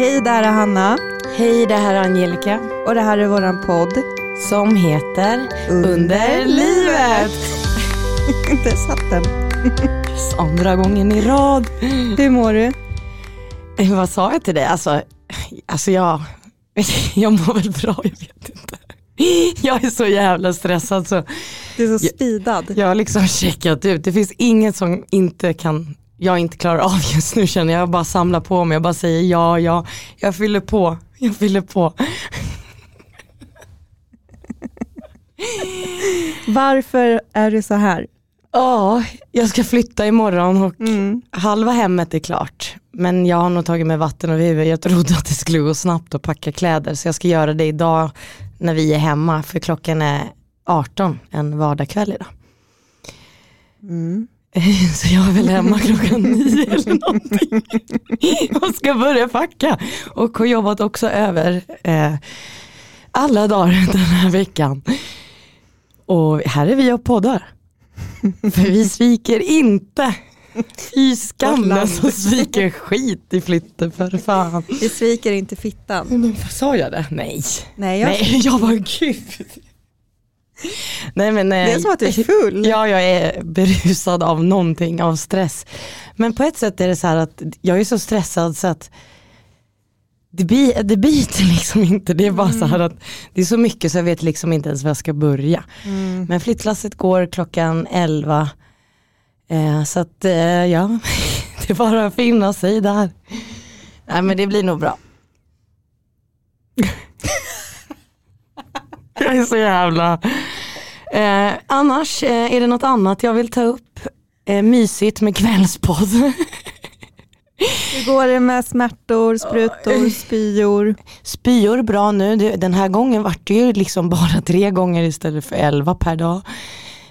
Hej, det här är Hanna Hej, det här är Angelica och det här är våran podd som heter Under livet. Där satt den. Andra gången i rad. Hur mår du? Eh, Vad sa jag till dig? Alltså, alltså jag, jag mår väl bra, jag vet inte. Jag är så jävla stressad så Du är så speedad. jag har liksom checkat ut. Det finns inget som inte kan, jag inte klarar av just nu känner jag. Jag bara samlar på mig, jag bara säger ja, ja. Jag fyller på, jag fyller på. Varför är du så här? Ja, jag ska flytta imorgon och Mm. halva hemmet är klart. Men jag har nog tagit med vatten över huvudet. Jag trodde att det skulle gå snabbt att packa kläder. Så jag ska göra det idag när vi är hemma. För klockan är 18 en vardagskväll idag. Mm. Så jag är väl hemma klockan 9 eller någonting. Och ska börja packa. Och har jobbat också över eh, alla dagar den här veckan. Och här är vi och poddar. För vi sviker inte. Fy skam den som sviker skit i flytten för fan. Vi sviker inte fittan. Men Sa jag det? Nej. Nej, jag, Nej, jag var gud. Nej men nej. det är som att du är full. Ja, jag är berusad av någonting, av stress. Men på ett sätt är det så här att jag är så stressad så att det, bi, det biter liksom inte. Det är bara så här att det är så mycket så jag vet liksom inte ens var jag ska börja. Mm. Men flyttlasset går klockan 11. Eh, så att eh, ja, det är bara att finna sig där. Nej men det blir nog bra. Jag är så jävla... Eh, annars eh, är det något annat jag vill ta upp. Eh, mysigt med kvällspodd. Hur går det med smärtor, sprutor, spyor? Spyor bra nu. Den här gången vart det ju liksom bara tre gånger istället för elva per dag.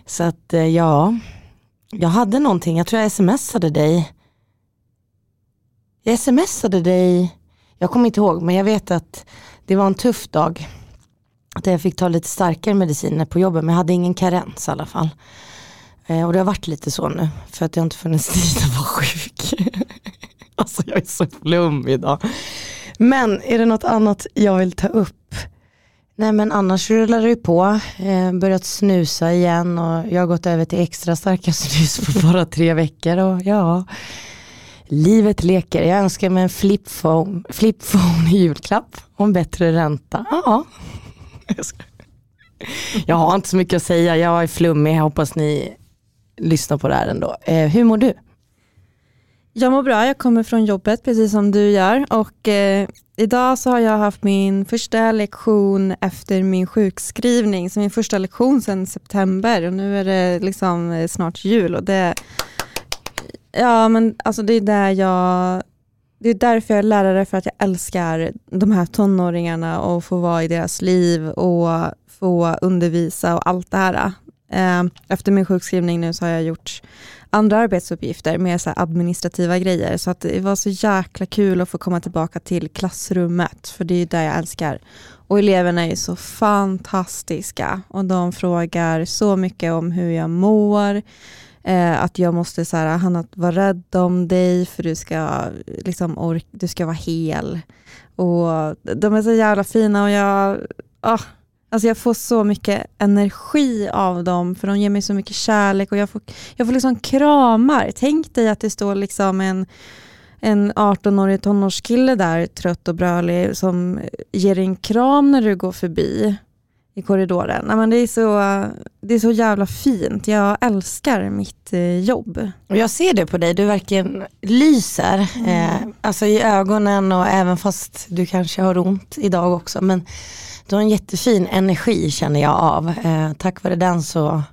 Så att eh, ja, jag hade någonting. Jag tror jag smsade dig. Jag smsade dig, jag kommer inte ihåg men jag vet att det var en tuff dag. Att jag fick ta lite starkare mediciner på jobbet men jag hade ingen karens i alla fall. Eh, och det har varit lite så nu för att jag inte funnits tid att vara sjuk. alltså jag är så flum idag. Men är det något annat jag vill ta upp? Nej men annars rullar det ju på. Eh, börjat snusa igen och jag har gått över till extra starka snus på bara tre veckor och ja, livet leker. Jag önskar mig en flipphone, flipphone i julklapp och en bättre ränta. Ja. Jag har inte så mycket att säga, jag är flummig, jag hoppas ni lyssnar på det här ändå. Eh, hur mår du? Jag mår bra, jag kommer från jobbet precis som du gör. Och eh, idag så har jag haft min första lektion efter min sjukskrivning, så min första lektion sedan september. Och nu är det liksom eh, snart jul. Och det Ja men alltså det är där jag det är därför jag är lärare, för att jag älskar de här tonåringarna och få vara i deras liv och få undervisa och allt det här. Eh, efter min sjukskrivning nu så har jag gjort andra arbetsuppgifter, mer så administrativa grejer. Så att det var så jäkla kul att få komma tillbaka till klassrummet, för det är ju där jag älskar. Och eleverna är så fantastiska och de frågar så mycket om hur jag mår, eh, att jag måste så här, Hanna, vara rädd om dig för du ska, liksom, ork, du ska vara hel. Och de är så jävla fina och jag, ah, Alltså jag får så mycket energi av dem för de ger mig så mycket kärlek och jag får, jag får liksom kramar. Tänk dig att det står liksom en, en 18-årig tonårskille där trött och brölig som ger dig en kram när du går förbi i korridoren. Nej, men det, är så, det är så jävla fint. Jag älskar mitt eh, jobb. Och jag ser det på dig, du verkligen lyser. Eh, alltså i ögonen och även fast du kanske har ont idag också. Men du har en jättefin energi känner jag av. Eh, tack vare den så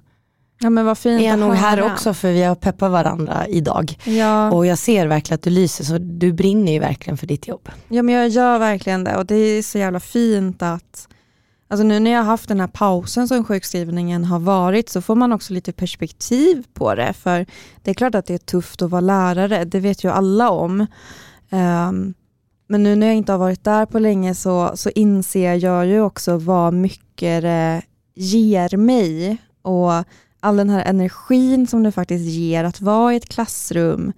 Ja, men vad fint är jag nog här också för vi har peppat varandra idag. Ja. Och jag ser verkligen att du lyser så du brinner ju verkligen för ditt jobb. Ja men jag gör verkligen det och det är så jävla fint att Alltså nu när jag har haft den här pausen som sjukskrivningen har varit så får man också lite perspektiv på det. För det är klart att det är tufft att vara lärare, det vet ju alla om. Um, men nu när jag inte har varit där på länge så, så inser jag ju också vad mycket det ger mig. Och all den här energin som det faktiskt ger att vara i ett klassrum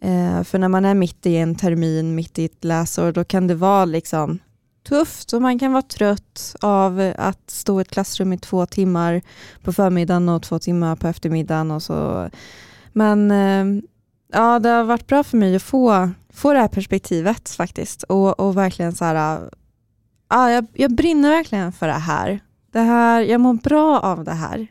Eh, för när man är mitt i en termin, mitt i ett läsår, då kan det vara liksom tufft och man kan vara trött av att stå i ett klassrum i två timmar på förmiddagen och två timmar på eftermiddagen. Och så. Men eh, ja, det har varit bra för mig att få, få det här perspektivet faktiskt och, och verkligen så här, ja, jag, jag brinner verkligen för det här. det här. Jag mår bra av det här.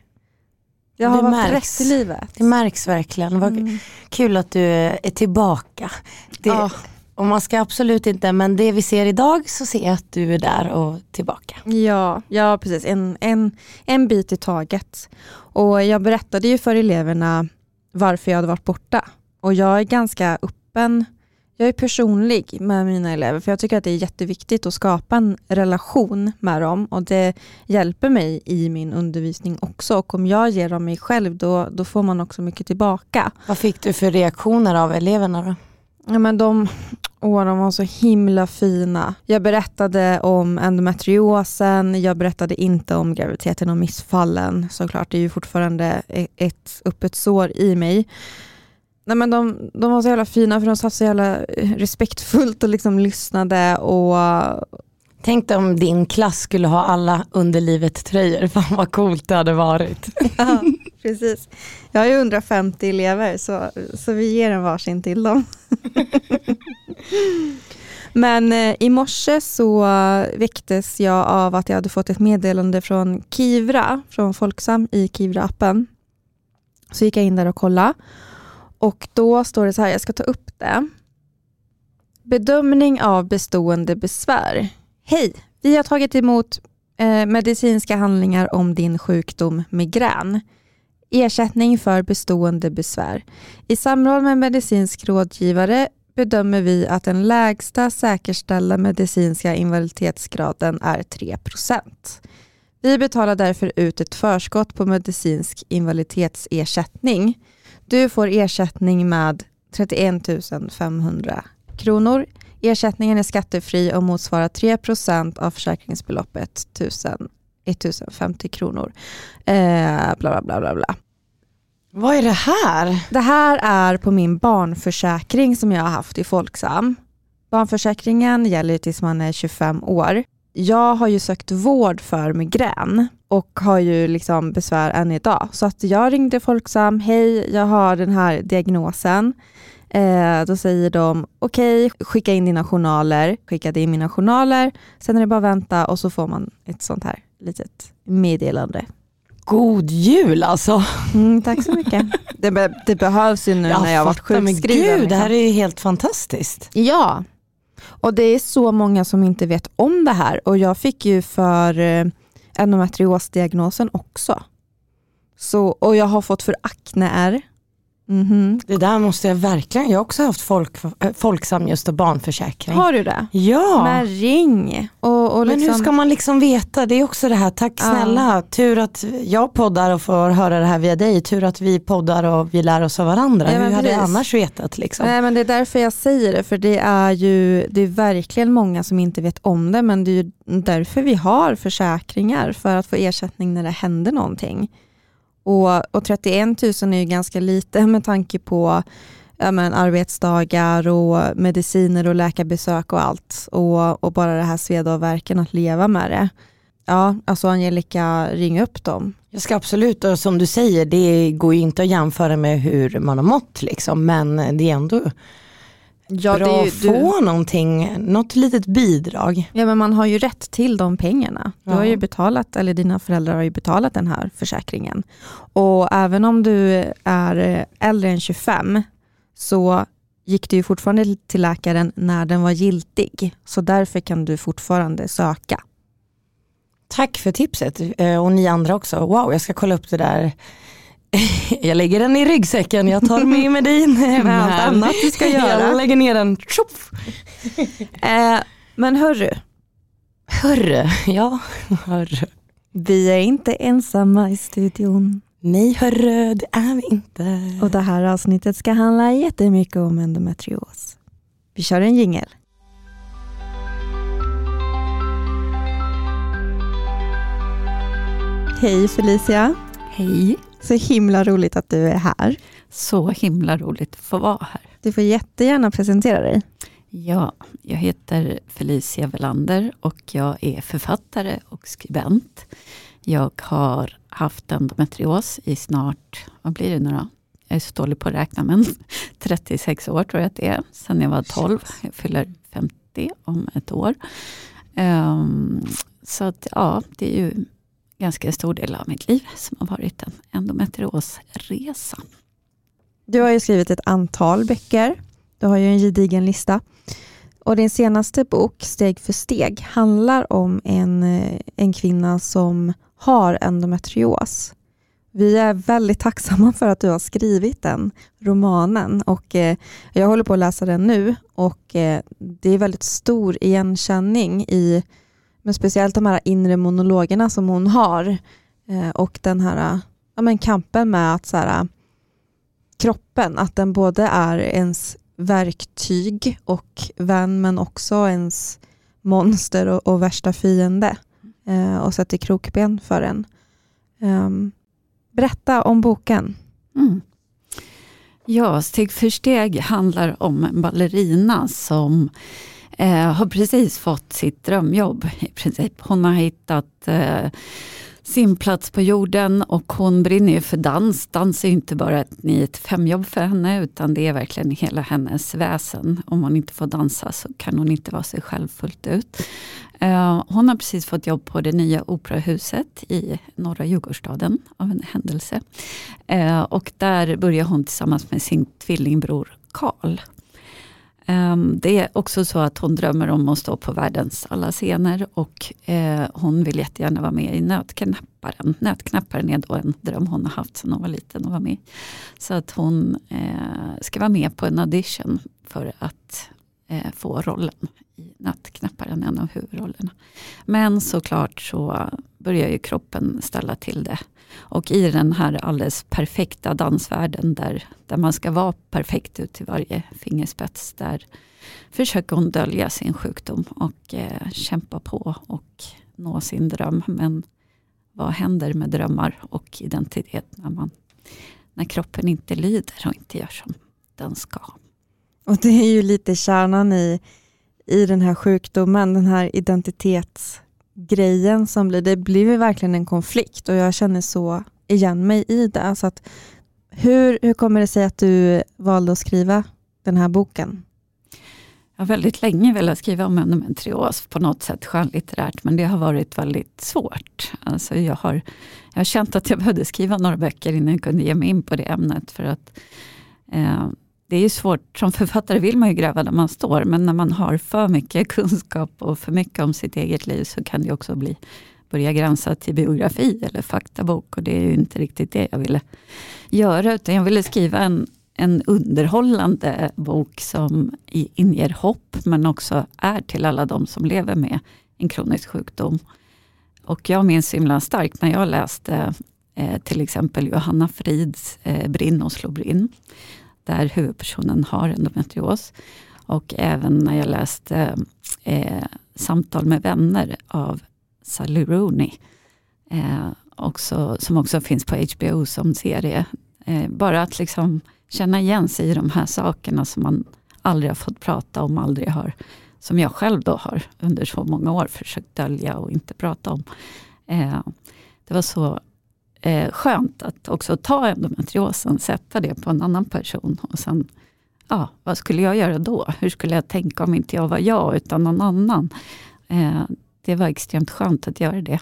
Jag har Det varit märks. rätt i livet. Det märks verkligen. Vad Mm. kul att du är tillbaka. Det, Ja. Och man ska absolut inte, men det vi ser idag så ser jag att du är där och tillbaka. Ja, ja precis. En, en, en bit i taget. Och jag berättade ju för eleverna varför jag hade varit borta. Och jag är ganska öppen, jag är personlig med mina elever för jag tycker att det är jätteviktigt att skapa en relation med dem och det hjälper mig i min undervisning också. Och om jag ger dem mig själv då, då får man också mycket tillbaka. Vad fick du för reaktioner av eleverna då? Ja, men de, åh, de var så himla fina. Jag berättade om endometriosen, jag berättade inte om graviditeten och missfallen. Såklart, det är ju fortfarande e- ett öppet sår i mig. Nej, men de, de var så jävla fina för de satt så jävla respektfullt och liksom lyssnade. Och, Tänk dig om din klass skulle ha alla underlivet-tröjor. Fan vad coolt det hade varit. ja, precis. Jag har ju 150 elever så, så vi ger en varsin till dem. Men eh, i morse så väcktes jag av att jag hade fått ett meddelande från Kivra, från Folksam i Kivra-appen. Så gick jag in där och kollade. Och då står det så här, jag ska ta upp det. Bedömning av bestående besvär. Hej, vi har tagit emot eh, medicinska handlingar om din sjukdom migrän. Ersättning för bestående besvär. I samråd med medicinsk rådgivare bedömer vi att den lägsta säkerställda medicinska invaliditetsgraden är 3% Vi betalar därför ut ett förskott på medicinsk invaliditetsersättning. Du får ersättning med 31 500 kronor. Ersättningen är skattefri och motsvarar 3% av försäkringsbeloppet 1000 1050 kronor. Eh, bla, bla, bla, bla, bla. Vad är det här? Det här är på min barnförsäkring som jag har haft i Folksam. Barnförsäkringen gäller tills man är 25 år. Jag har ju sökt vård för migrän och har ju liksom besvär än idag. Så att jag ringde Folksam, hej jag har den här diagnosen. Eh, då säger de okej, skicka in dina journaler. Skickade in mina journaler, sen är det bara att vänta och så får man ett sånt här litet meddelande. God jul alltså. Mm, tack så mycket. Det, be det behövs ju nu när jag har varit sjukskriven. Gud, det liksom. här är ju helt fantastiskt. Ja, och det är så många som inte vet om det här och jag fick ju för eh, endometriosdiagnosen också. Så, och jag har fått för akne-ärr. Mhm. Det där måste jag verkligen, jag har också haft folk, äh, Folksam just och barnförsäkring. Har du det? Ja, Men ring. Och, och men liksom, hur ska man liksom veta? Det är också det här, tack Ja. snälla, tur att jag poddar och får höra det här via dig, tur att vi poddar och vi lär oss av varandra. Ja, men hur hade jag annars vetat liksom? Nej, men det är därför jag säger det, för det är ju det är verkligen många som inte vet om det, men det är ju därför vi har försäkringar, för att få ersättning när det händer någonting. Och, och 31 000 är ju ganska lite med tanke på ja, men, arbetsdagar och mediciner och läkarbesök och allt. Och, och bara det här sveda och värken att leva med det. Ja, alltså Angelica, ring upp dem. Jag ska absolut, och som du säger, det går ju inte att jämföra med hur man har mått liksom, men det är ändå Ja, bra ju- få någonting, något litet bidrag. Ja men man har ju rätt till de pengarna. Du Ja. har ju betalat, eller dina föräldrar har ju betalat den här försäkringen. Och även om du är eh, äldre än 25 så gick du ju fortfarande till läkaren när den var giltig. Så därför kan du fortfarande söka. Tack för tipset eh, och ni andra också. Wow, jag ska kolla upp det där. Jag lägger den i ryggsäcken, jag tar med mig din Med allt annat du ska göra. Jag lägger ner den. Eh, men hörru, Hörru, ja, hörru. vi är inte ensamma i studion. Nej hörru, det är vi inte. Och det här avsnittet ska handla jättemycket om endometrios. Vi kör en jingel. Hej Felicia. Hej, Så himla roligt att du är här. så himla roligt att få vara här. Du får jättegärna presentera dig. Ja, jag heter Felicia Velander och jag är författare och skribent. Jag har haft endometrios i snart, vad blir det nu då? Jag är så dålig på att räkna men 36 år tror jag att det är. Sen jag var 12. Jag fyller 50 om ett år. Um, så att ja, det är ju ganska stor del av mitt liv som har varit en endometriosresa. Du har ju skrivit ett antal böcker. Du har ju en gedigen lista. Och din senaste bok, Steg för steg, handlar om en, eh, en kvinna som har endometrios. Vi är väldigt tacksamma för att du har skrivit den romanen och eh, jag håller på att läsa den nu och eh, det är väldigt stor igenkänning i men speciellt de här inre monologerna som hon har eh, och den här ja, men kampen med att så här, kroppen, att den både är ens verktyg och vän men också ens monster och, och värsta fiende eh, och sätter krokben för en. Um, berätta om boken. Mm. Ja, Steg för steg handlar om en ballerina som eh, har precis fått sitt drömjobb. i princip. Hon har hittat eh, sin plats på jorden och hon brinner ju för dans. Dans är inte bara ett 9-5 jobb för henne utan det är verkligen hela hennes väsen. Om hon inte får dansa så kan hon inte vara sig själv fullt ut. Eh, hon har precis fått jobb på det nya operahuset i norra Djurgårdsstaden av en händelse. Eh, och där börjar hon tillsammans med sin tvillingbror Karl Ehm, det är också så att hon drömmer om att stå på världens alla scener och eh, hon vill jättegärna vara med i Nötknapparen. Nötknapparen är då en dröm hon har haft sedan hon var liten och var med Så att hon eh, ska vara med på en audition för att eh, få rollen i Nötknapparen, en av huvudrollerna. Men såklart så börjar ju kroppen ställa till det. Och i den här alldeles perfekta dansvärlden där, där man ska vara perfekt ut till varje fingerspets. Där försöker hon dölja sin sjukdom och eh, kämpa på och nå sin dröm. Men vad händer med drömmar och identitet när, man, när kroppen inte lyder och inte gör som den ska? Och Det är ju lite kärnan i, i den här sjukdomen, den här identitets grejen som blir, det blir verkligen en konflikt och jag känner så igen mig i det. Så att, hur, hur kommer det sig att du valde att skriva den här boken? Jag har väldigt länge velat skriva om endometrios på något sätt skönlitterärt men det har varit väldigt svårt. Alltså jag, har, jag har känt att jag behövde skriva några böcker innan jag kunde ge mig in på det ämnet. För att eh, det är ju svårt, som författare vill man ju gräva där man står, men när man har för mycket kunskap och för mycket om sitt eget liv så kan det också bli, börja gränsa till biografi eller faktabok och det är ju inte riktigt det jag ville göra, utan jag ville skriva en, en underhållande bok som inger hopp, men också är till alla de som lever med en kronisk sjukdom. Och jag minns himla starkt när jag läste eh, till exempel Johanna Frids eh, Brinn och slå brinn där huvudpersonen har endometrios. Och även när jag läste eh, Samtal med vänner av Sally Rooney. Eh, också, som också finns på HBO som serie. Eh, bara att liksom känna igen sig i de här sakerna som man aldrig har fått prata om, aldrig har, som jag själv då har under så många år försökt dölja och inte prata om. Eh, det var så eh, skönt att också ta endometriosen, sätta det på en annan person och sen ja, vad skulle jag göra då? Hur skulle jag tänka om inte jag var jag utan någon annan? Eh, det var extremt skönt att göra det.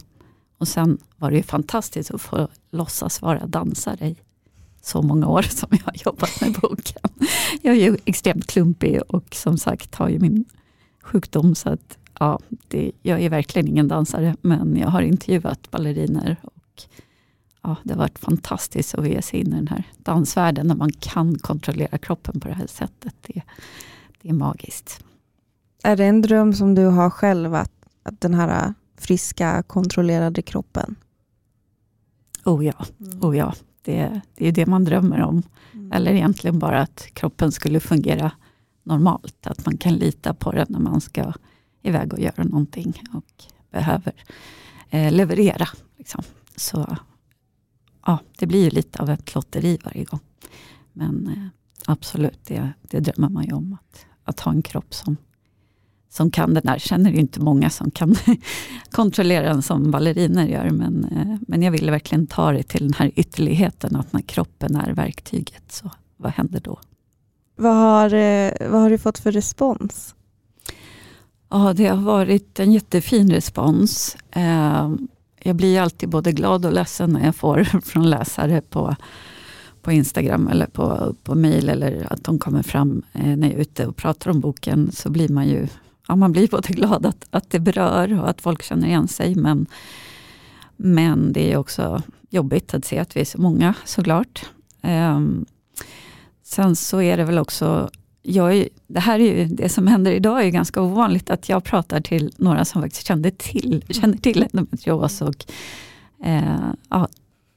Och sen var det ju fantastiskt att få låtsas vara dansare i så många år som jag har jobbat med boken. Jag är ju extremt klumpig och som sagt har ju min sjukdom så att ja, det, jag är verkligen ingen dansare men jag har intervjuat balleriner och ja, det har varit fantastiskt att ge sig in i den här dansvärlden när man kan kontrollera kroppen på det här sättet. Det, det är magiskt. Är det en dröm som du har själv, att, att den här friska, kontrollerade kroppen? Oh ja, mm. oh ja. Det, det är det man drömmer om. Mm. Eller egentligen bara att kroppen skulle fungera normalt. Att man kan lita på den när man ska iväg och göra någonting och behöver eh, leverera. Liksom. Så ja, det blir ju lite av ett lotteri varje gång. Men eh, absolut. Det, det drömmer man ju om. Att, att ha en kropp som, som kan det där. Känner ju inte många som kan kontrollera den som balleriner gör. Men, eh, men jag ville verkligen ta det till den här ytterligheten. Att när kroppen är verktyget, så vad händer då? Vad har, eh, vad har du fått för respons? Ja, det har varit en jättefin respons. Eh, jag blir alltid både glad och ledsen när jag får från läsare på, på Instagram eller på, på mail eller att de kommer fram eh, när jag är ute och pratar om boken. Så blir man ju ja, man blir både glad att, att det berör och att folk känner igen sig. Men, men det är också jobbigt att se att vi är så många såklart. Um, sen så är det väl också jag, det här är ju, det som händer idag är ju ganska ovanligt att jag pratar till några som faktiskt kände till, känner till endometrios och eh, ja,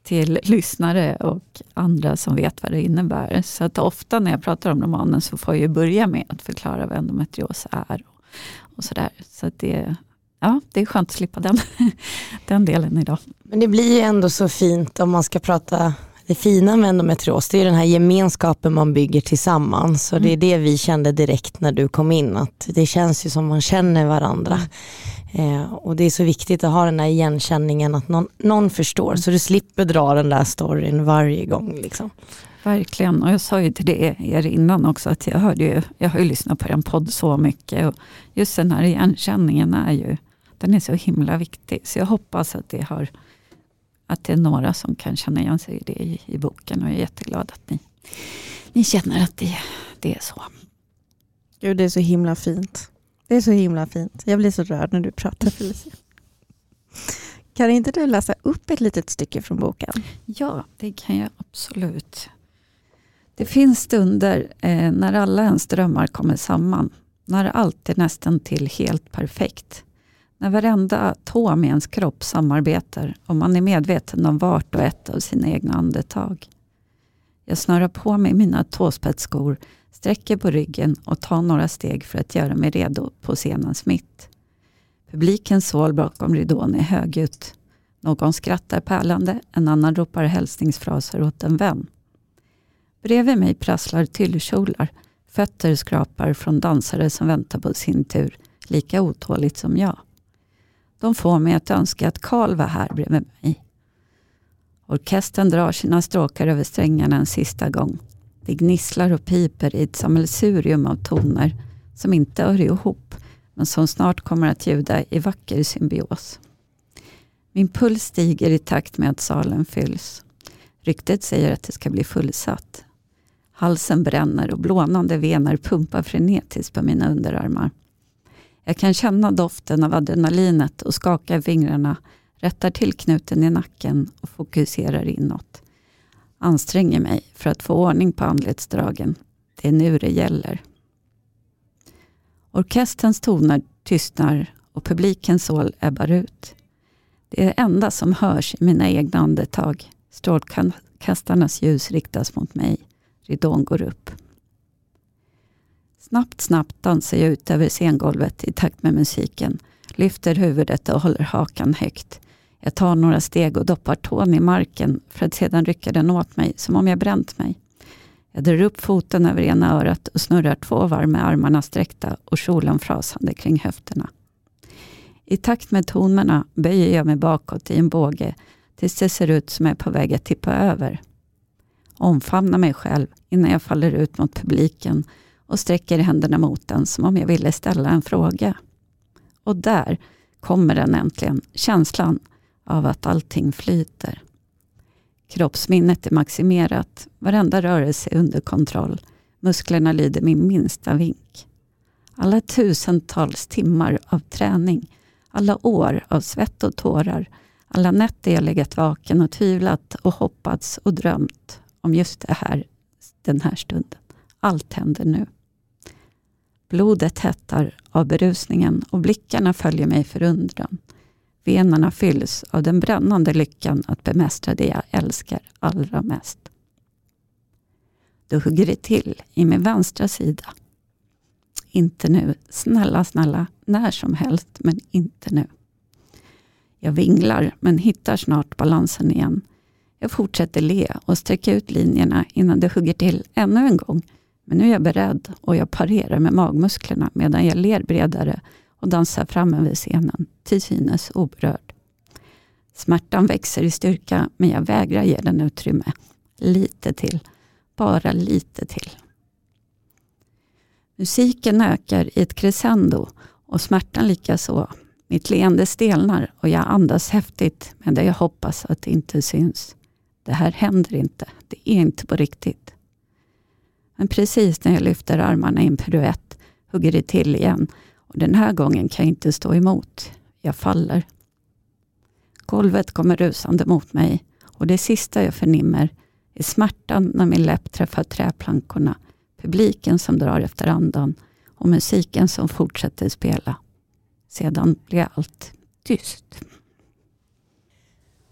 till lyssnare och andra som vet vad det innebär. Så att ofta när jag pratar om romanen så får jag börja med att förklara vad endometrios är. Och, och sådär. Så att det, ja, det är skönt att slippa den, den delen idag. Men det blir ju ändå så fint om man ska prata det fina med endometrios det är den här gemenskapen man bygger tillsammans och det är mm. det vi kände direkt när du kom in att det känns ju som man känner varandra. Eh, och det är så viktigt att ha den här igenkänningen att någon, någon förstår så du slipper dra den där storyn varje gång. Liksom. Verkligen, och jag sa ju till det er innan också att jag, hörde ju, jag har ju lyssnat på er podd så mycket och just den här igenkänningen är ju den är så himla viktig. Så jag hoppas att det har att det är några som kan känna igen sig i det i, i boken. Och jag är jätteglad att ni, ni känner att det, det är så. Gud, det är så himla fint. Det är så himla fint. Jag blir så rörd när du pratar Felicia. Kan inte du läsa upp ett litet stycke från boken? Ja, det kan jag absolut. Det finns stunder eh, när alla ens drömmar kommer samman. När allt är nästan till helt perfekt. När varenda atom i ens kropp samarbetar och man är medveten om vart och ett av sina egna andetag. Jag snörar på mig mina tåspetsskor, sträcker på ryggen och tar några steg för att göra mig redo på scenens mitt. Publikens sål bakom ridån är högljutt. Någon skrattar pärlande, en annan ropar hälsningsfraser åt en vän. Bredvid mig prasslar tyllkjolar. Fötter skrapar från dansare som väntar på sin tur, lika otåligt som jag. De får mig att önska att Karl var här bredvid mig. Orkestern drar sina stråkar över strängarna en sista gång. Det gnisslar och piper i ett sammelsurium av toner som inte hör ihop men som snart kommer att ljuda i vacker symbios. Min puls stiger i takt med att salen fylls. Ryktet säger att det ska bli fullsatt. Halsen bränner och blånande vener pumpar frenetiskt på mina underarmar. Jag kan känna doften av adrenalinet och skaka i fingrarna, rättar till knuten i nacken och fokuserar inåt. Anstränger mig för att få ordning på anletsdragen. Det är nu det gäller. Orkesterns toner tystnar och publikens sål ebbar ut. Det är det enda som hörs i mina egna andetag. Strålkastarnas ljus riktas mot mig. Ridån går upp. Snabbt, snabbt dansar jag ut över scengolvet i takt med musiken. Lyfter huvudet och håller hakan högt. Jag tar några steg och doppar tån i marken för att sedan rycka den åt mig som om jag bränt mig. Jag drar upp foten över ena örat och snurrar två varv med armarna sträckta och kjolen frasande kring höfterna. I takt med tonerna böjer jag mig bakåt i en båge tills det ser ut som jag är på väg att tippa över. Omfamnar mig själv innan jag faller ut mot publiken och sträcker händerna mot den som om jag ville ställa en fråga. Och där kommer den äntligen, känslan av att allting flyter. Kroppsminnet är maximerat, varenda rörelse är under kontroll. Musklerna lyder min minsta vink. Alla tusentals timmar av träning, alla år av svett och tårar, alla nätter jag legat vaken och tvivlat och hoppats och drömt om just det här, den här stunden. Allt händer nu. Blodet hettar av berusningen och blickarna följer mig förundran. Venerna fylls av den brännande lyckan att bemästra det jag älskar allra mest. Då hugger det till i min vänstra sida. Inte nu. Snälla, snälla. När som helst, men inte nu. Jag vinglar, men hittar snart balansen igen. Jag fortsätter le och sträcka ut linjerna innan det hugger till ännu en gång men nu är jag beredd och jag parerar med magmusklerna medan jag ler bredare och dansar framme vid scenen, till synes oberörd. Smärtan växer i styrka, men jag vägrar ge den utrymme. Lite till. Bara lite till. Musiken ökar i ett crescendo och smärtan likaså. Mitt leende stelnar och jag andas häftigt, men det jag hoppas att det inte syns. Det här händer inte. Det är inte på riktigt. Men precis när jag lyfter armarna i en piruett hugger det till igen och den här gången kan jag inte stå emot. Jag faller. Golvet kommer rusande mot mig och det sista jag förnimmer är smärtan när min läpp träffar träplankorna, publiken som drar efter andan och musiken som fortsätter spela. Sedan blir allt tyst.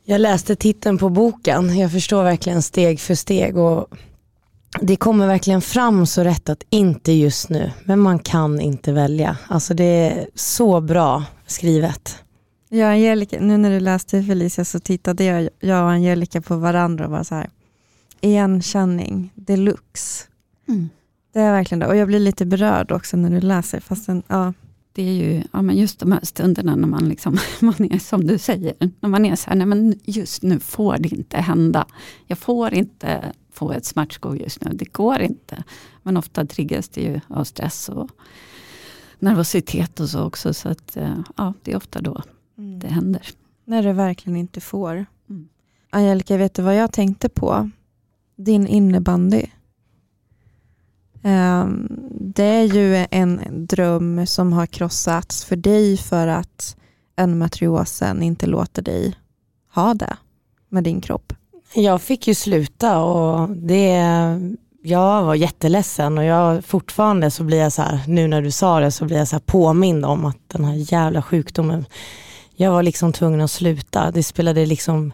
Jag läste titeln på boken, jag förstår verkligen steg för steg och det kommer verkligen fram så rätt att inte just nu, men man kan inte välja. Alltså det är så bra skrivet. Ja, Angelica, nu när du läste Felicia så tittade jag, jag och Angelica på varandra och var så här, igenkänning deluxe. Mm. Det är verkligen det. Och jag blir lite berörd också när du läser. Fastän, ja. Det är ju ja, men just de här stunderna när man, liksom, man är som du säger, när man är så här, nej men just nu får det inte hända. Jag får inte få ett smärtskov just nu, det går inte. Men ofta triggas det ju av stress och nervositet och så också. Så att, eh, ja, det är ofta då mm. det händer. När det verkligen inte får. Mm. Angelica, vet du vad jag tänkte på? Din innebandy. Um, det är ju en dröm som har krossats för dig för att endometriosen inte låter dig ha det med din kropp. Jag fick ju sluta och det, jag var jätteledsen och jag fortfarande så blir jag så här, nu när du sa det så blir jag så här påmind om att den här jävla sjukdomen, jag var liksom tvungen att sluta. Det spelade liksom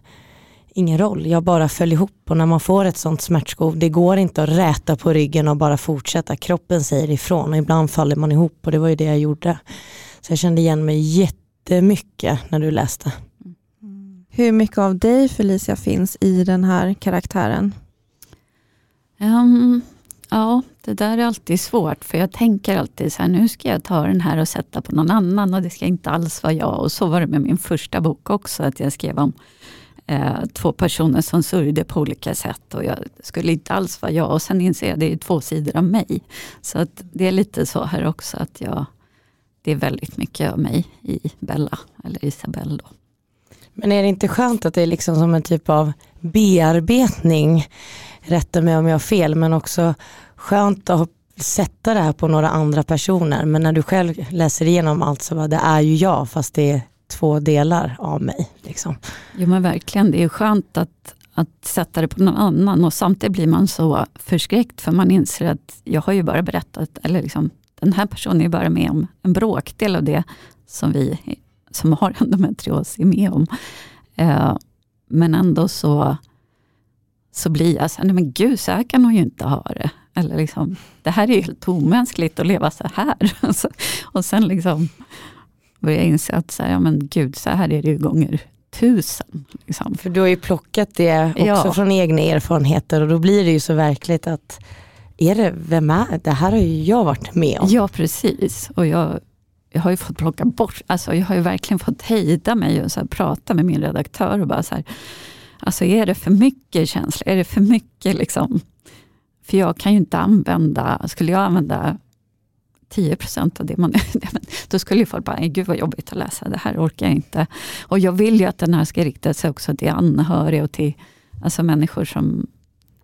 ingen roll. Jag bara föll ihop och när man får ett sånt smärtskov, det går inte att räta på ryggen och bara fortsätta. Kroppen säger ifrån och ibland faller man ihop och det var ju det jag gjorde. Så jag kände igen mig jättemycket när du läste. Hur mycket av dig Felicia finns i den här karaktären? Um, ja, det där är alltid svårt för jag tänker alltid så här, nu ska jag ta den här och sätta på någon annan och det ska inte alls vara jag. Och så var det med min första bok också, att jag skrev om eh, två personer som sörjde på olika sätt och jag skulle inte alls vara jag. Och sen inser jag att det är två sidor av mig. Så att det är lite så här också att jag, det är väldigt mycket av mig i Bella, eller Isabelle. Då. Men är det inte skönt att det är liksom som en typ av bearbetning, rätta mig om jag har fel, men också skönt att sätta det här på några andra personer. Men när du själv läser igenom allt så bara, det är ju jag, fast det är två delar av mig. Liksom. Jo men verkligen, det är skönt att, att sätta det på någon annan och samtidigt blir man så förskräckt för man inser att jag har ju bara berättat, eller liksom, den här personen är bara med om en bråkdel av det som vi som har endometrios är med om. Eh, men ändå så, så blir jag så här, nej men gud, så här kan hon ju inte ha det. Eller liksom, det här är ju helt omänskligt att leva så här. och sen liksom börjar jag inse att så här, ja men gud, så här är det ju gånger tusen. Liksom. För du har ju plockat det också ja. från egna erfarenheter och då blir det ju så verkligt att är det, vem är det? här har ju jag varit med om. Ja precis. Och jag jag har ju fått plocka bort, alltså jag har ju verkligen fått hejda mig och så prata med min redaktör och bara så här, alltså är det för mycket känslor? Är det för mycket liksom? För jag kan ju inte använda, skulle jag använda 10% av det man... Då skulle ju folk bara, gud vad jobbigt att läsa, det här orkar jag inte. Och jag vill ju att den här ska rikta sig också till anhöriga och till alltså människor som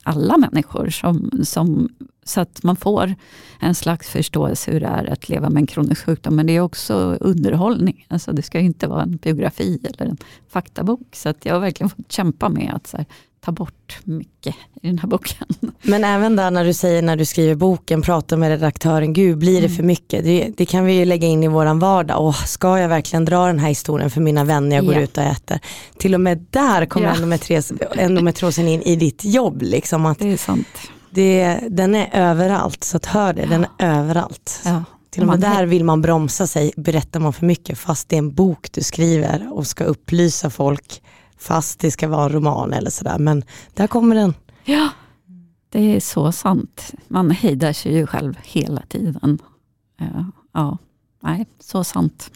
alla människor som, som så att man får en slags förståelse hur det är att leva med en kronisk sjukdom. Men det är också underhållning. Alltså det ska inte vara en biografi eller en faktabok. Så att jag har verkligen fått kämpa med att här, ta bort mycket i den här boken. Men även där när du säger när du skriver boken, pratar med redaktören, gud blir det mm. för mycket? Det, det, kan vi ju lägga in i våran vardag. Och ska jag verkligen dra den här historien för mina vänner jag går ja. ut och äter? Till och med där kommer ja. endometriosen in i ditt jobb. Liksom att det är sant. Det, den är överallt, så att hör det, den är överallt. Ja. Till och med där vill man bromsa sig, berättar man för mycket fast det är en bok du skriver och ska upplysa folk fast det ska vara en roman eller sådär. Men där kommer den. Ja, Det är så sant. Man hejdar sig ju själv hela tiden. Uh, ja, nej, så sant.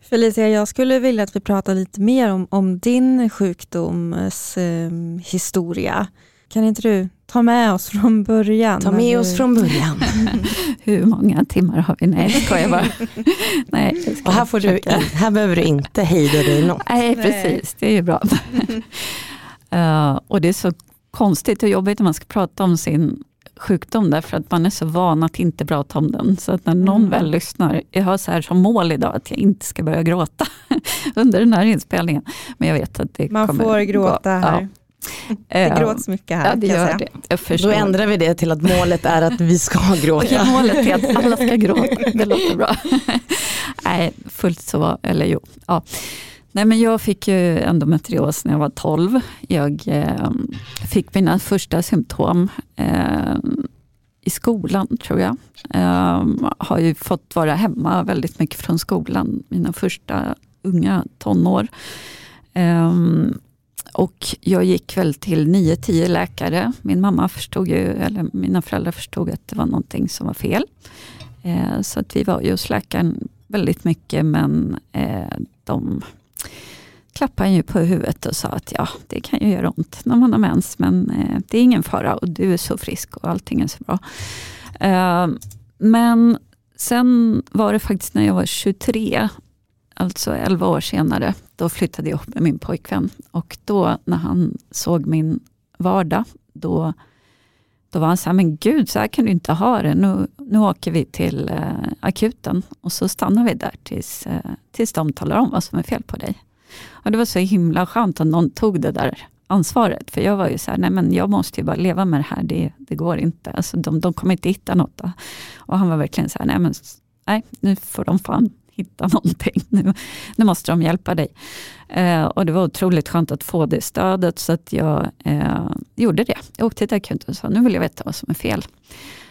Felicia, jag skulle vilja att vi pratar lite mer om, om din sjukdoms eh, historia. Kan inte du ta med oss från början? Ta med oss från början. Hur många timmar har vi? Nej, ska jag bara. Nej, och här, får du, här behöver du inte hejda dig något. Nej, precis. Det är ju bra. uh, och det är så konstigt och jobbigt när man ska prata om sin sjukdom därför att man är så van att inte prata om den. Så att när någon mm. väl lyssnar, jag har så här som mål idag att jag inte ska börja gråta under den här inspelningen. Men jag vet att det man kommer får gråta gå. här. Ja. Det ehm, gråts mycket här. Ja, det gör det. Jag Då ändrar vi det till att målet är att vi ska gråta. Ja, målet är att alla ska gråta. Det låter bra. Nej, fullt så, eller jo. Ja. Nej, men jag fick ju endometrios när jag var 12. Jag eh, fick mina första symptom eh, i skolan tror jag. Eh, har ju fått vara hemma väldigt mycket från skolan mina första unga tonår. Eh, och jag gick väl till 9-10 läkare. Min mamma förstod ju, eller mina föräldrar förstod att det var någonting som var fel. Eh, så att vi var ju hos läkaren väldigt mycket men eh, de klappade ju på huvudet och sa att ja, det kan ju göra ont när man har mens, men eh, det är ingen fara och du är så frisk och allting är så bra. Eh, men sen var det faktiskt när jag var 23, alltså 11 år senare, då flyttade jag ihop med min pojkvän. Och då när han såg min vardag, då, då var han så här, men gud, så här kan du inte ha det. Nu, nu åker vi till eh, akuten och så stannar vi där tills, eh, tills de talar om vad som är fel på dig. Och det var så himla skönt att någon tog det där ansvaret. För jag var ju så här, nej men jag måste ju bara leva med det här, det, det går inte. Alltså de, de kommer inte hitta något. Då. Och han var verkligen så här, nej men nej, nu får de fan hitta någonting. Nu, nu måste de hjälpa dig. Eh, och det var otroligt skönt att få det stödet så att jag eh, gjorde det. Jag åkte till akuten och sa, nu vill jag veta vad som är fel.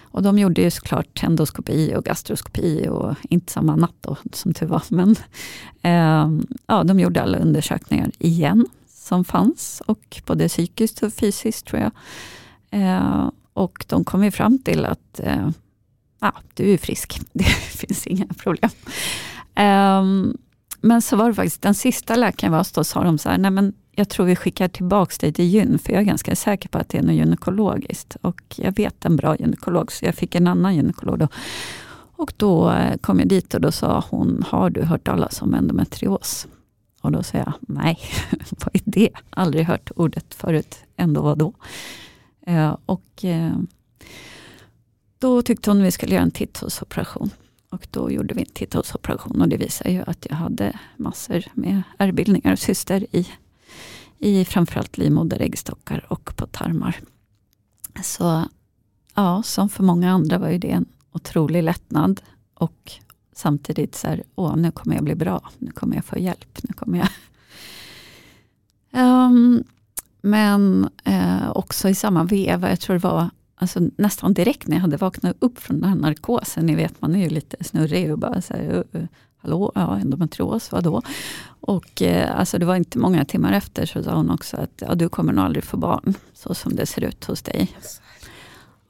Och de gjorde ju såklart endoskopi och gastroskopi och inte samma natt då, som tur var. Men eh, ja, de gjorde alla undersökningar igen som fanns och både psykiskt och fysiskt tror jag. Eh, och de kom ju fram till att eh, ah, du är frisk, det finns inga problem. Um, men så var det faktiskt den sista läkaren var hos, då sa de så här, nej men jag tror vi skickar tillbaka dig till gyn, för jag är ganska säker på att det är något gynekologiskt. Och jag vet en bra gynekolog, så jag fick en annan gynekolog. Då. Och då eh, kom jag dit och då sa hon, har du hört talas om endometrios? Och då sa jag, nej, vad är det? Aldrig hört ordet förut, ändå vadå? och eh, eh, då tyckte hon vi skulle göra en titthålsoperation. Och då gjorde vi en titthålsoperation och det visade ju att jag hade massor med ärrbildningar och syster i i framförallt livmoder, äggstockar och på tarmar. Så ja, som för många andra var ju det en otrolig lättnad. Och samtidigt så här, åh nu kommer jag bli bra, nu kommer jag få hjälp, nu kommer jag... um, men eh, också i samma veva, jag tror det var alltså, nästan direkt när jag hade vaknat upp från den här narkosen, ni vet man är ju lite snurrig och bara så här, hallå, ja, endometrios, vadå? Och eh, alltså det var inte många timmar efter så sa hon också att ja, du kommer nog aldrig få barn så som det ser ut hos dig.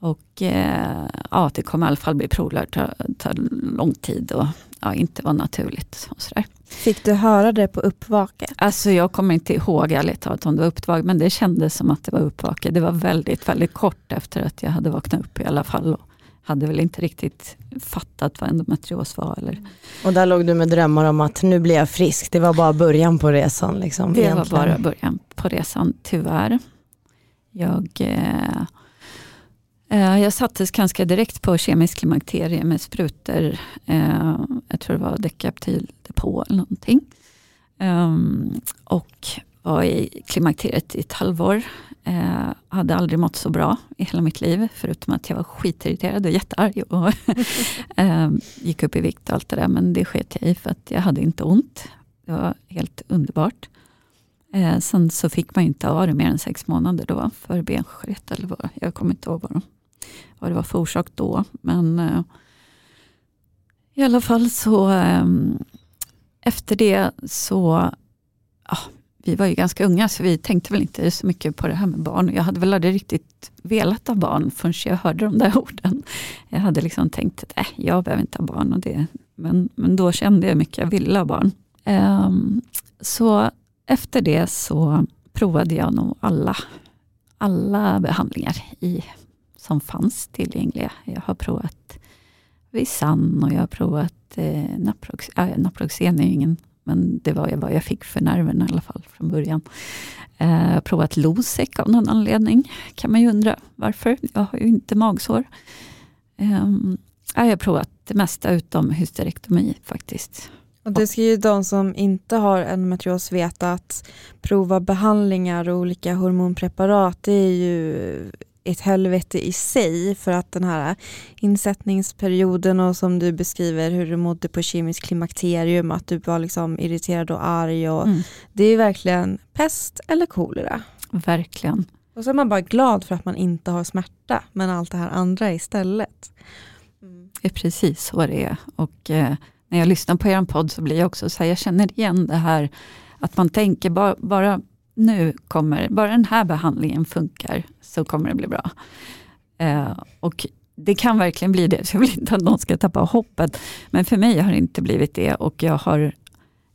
Och eh, ja, det kommer i alla fall bli provrör, ta, ta lång tid och ja, inte vara naturligt. Och sådär. Fick du höra det på uppvaket? Alltså jag kommer inte ihåg ärligt talat om det var uppvaket, men det kändes som att det var uppvaket. Det var väldigt, väldigt kort efter att jag hade vaknat upp i alla fall. Och, hade väl inte riktigt fattat vad endometrios var. Eller. Och där låg du med drömmar om att nu blir jag frisk. Det var bara början på resan. Liksom, det egentligen. var bara början på resan, tyvärr. Jag, eh, Eh, jag sattes ganska direkt på kemisk klimakterie med sprutor. Eh, jag tror det var Decaptil depå eller någonting. Ehm, och var i klimakteriet i ett halvår. Eh, hade aldrig mått så bra i hela mitt liv, förutom att jag var skitirriterad och jättearg. Och eh, gick upp i vikt och allt det där, men det sket jag i för att jag hade inte ont. Det var helt underbart. Eh, sen så fick man inte ha det mer än sex månader då för benskörhet. Eller vad, jag kommer inte ihåg vad, de, vad det var för orsak då. Men eh, i alla fall så eh, efter det så ah, vi var ju ganska unga så vi tänkte väl inte så mycket på det här med barn. Jag hade väl aldrig riktigt velat ha barn förrän jag hörde de där orden. Jag hade liksom tänkt att äh, jag behöver inte ha barn. Och det, men, men då kände jag mycket jag ville ha barn. Um, så efter det så provade jag nog alla, alla behandlingar i, som fanns tillgängliga. Jag har provat Visanne och jag har provat eh, Naprox, äh, Naproxen är ingen men det var vad jag fick för nerverna i alla fall från början. Eh, jag har provat Losec av någon anledning. Kan man ju undra varför. Jag har ju inte magsår. Eh, jag har provat det mesta utom hysterektomi faktiskt. Och det ska ju de som inte har endometrios veta att prova behandlingar och olika hormonpreparat det är ju ett helvete i sig för att den här insättningsperioden och som du beskriver hur du mådde på kemisk klimakterium, att du var liksom irriterad och arg. Och mm. Det är verkligen pest eller kolera. Verkligen. Och så är man bara glad för att man inte har smärta men allt det här andra istället. Mm. Det är precis så det är. Och eh, när jag lyssnar på er podd så blir jag också så här, jag känner igen det här att man tänker bara, bara nu kommer, bara den här behandlingen funkar så kommer det bli bra. Eh, och det kan verkligen bli det, så jag vill inte att någon ska tappa hoppet. Men för mig har det inte blivit det och jag har,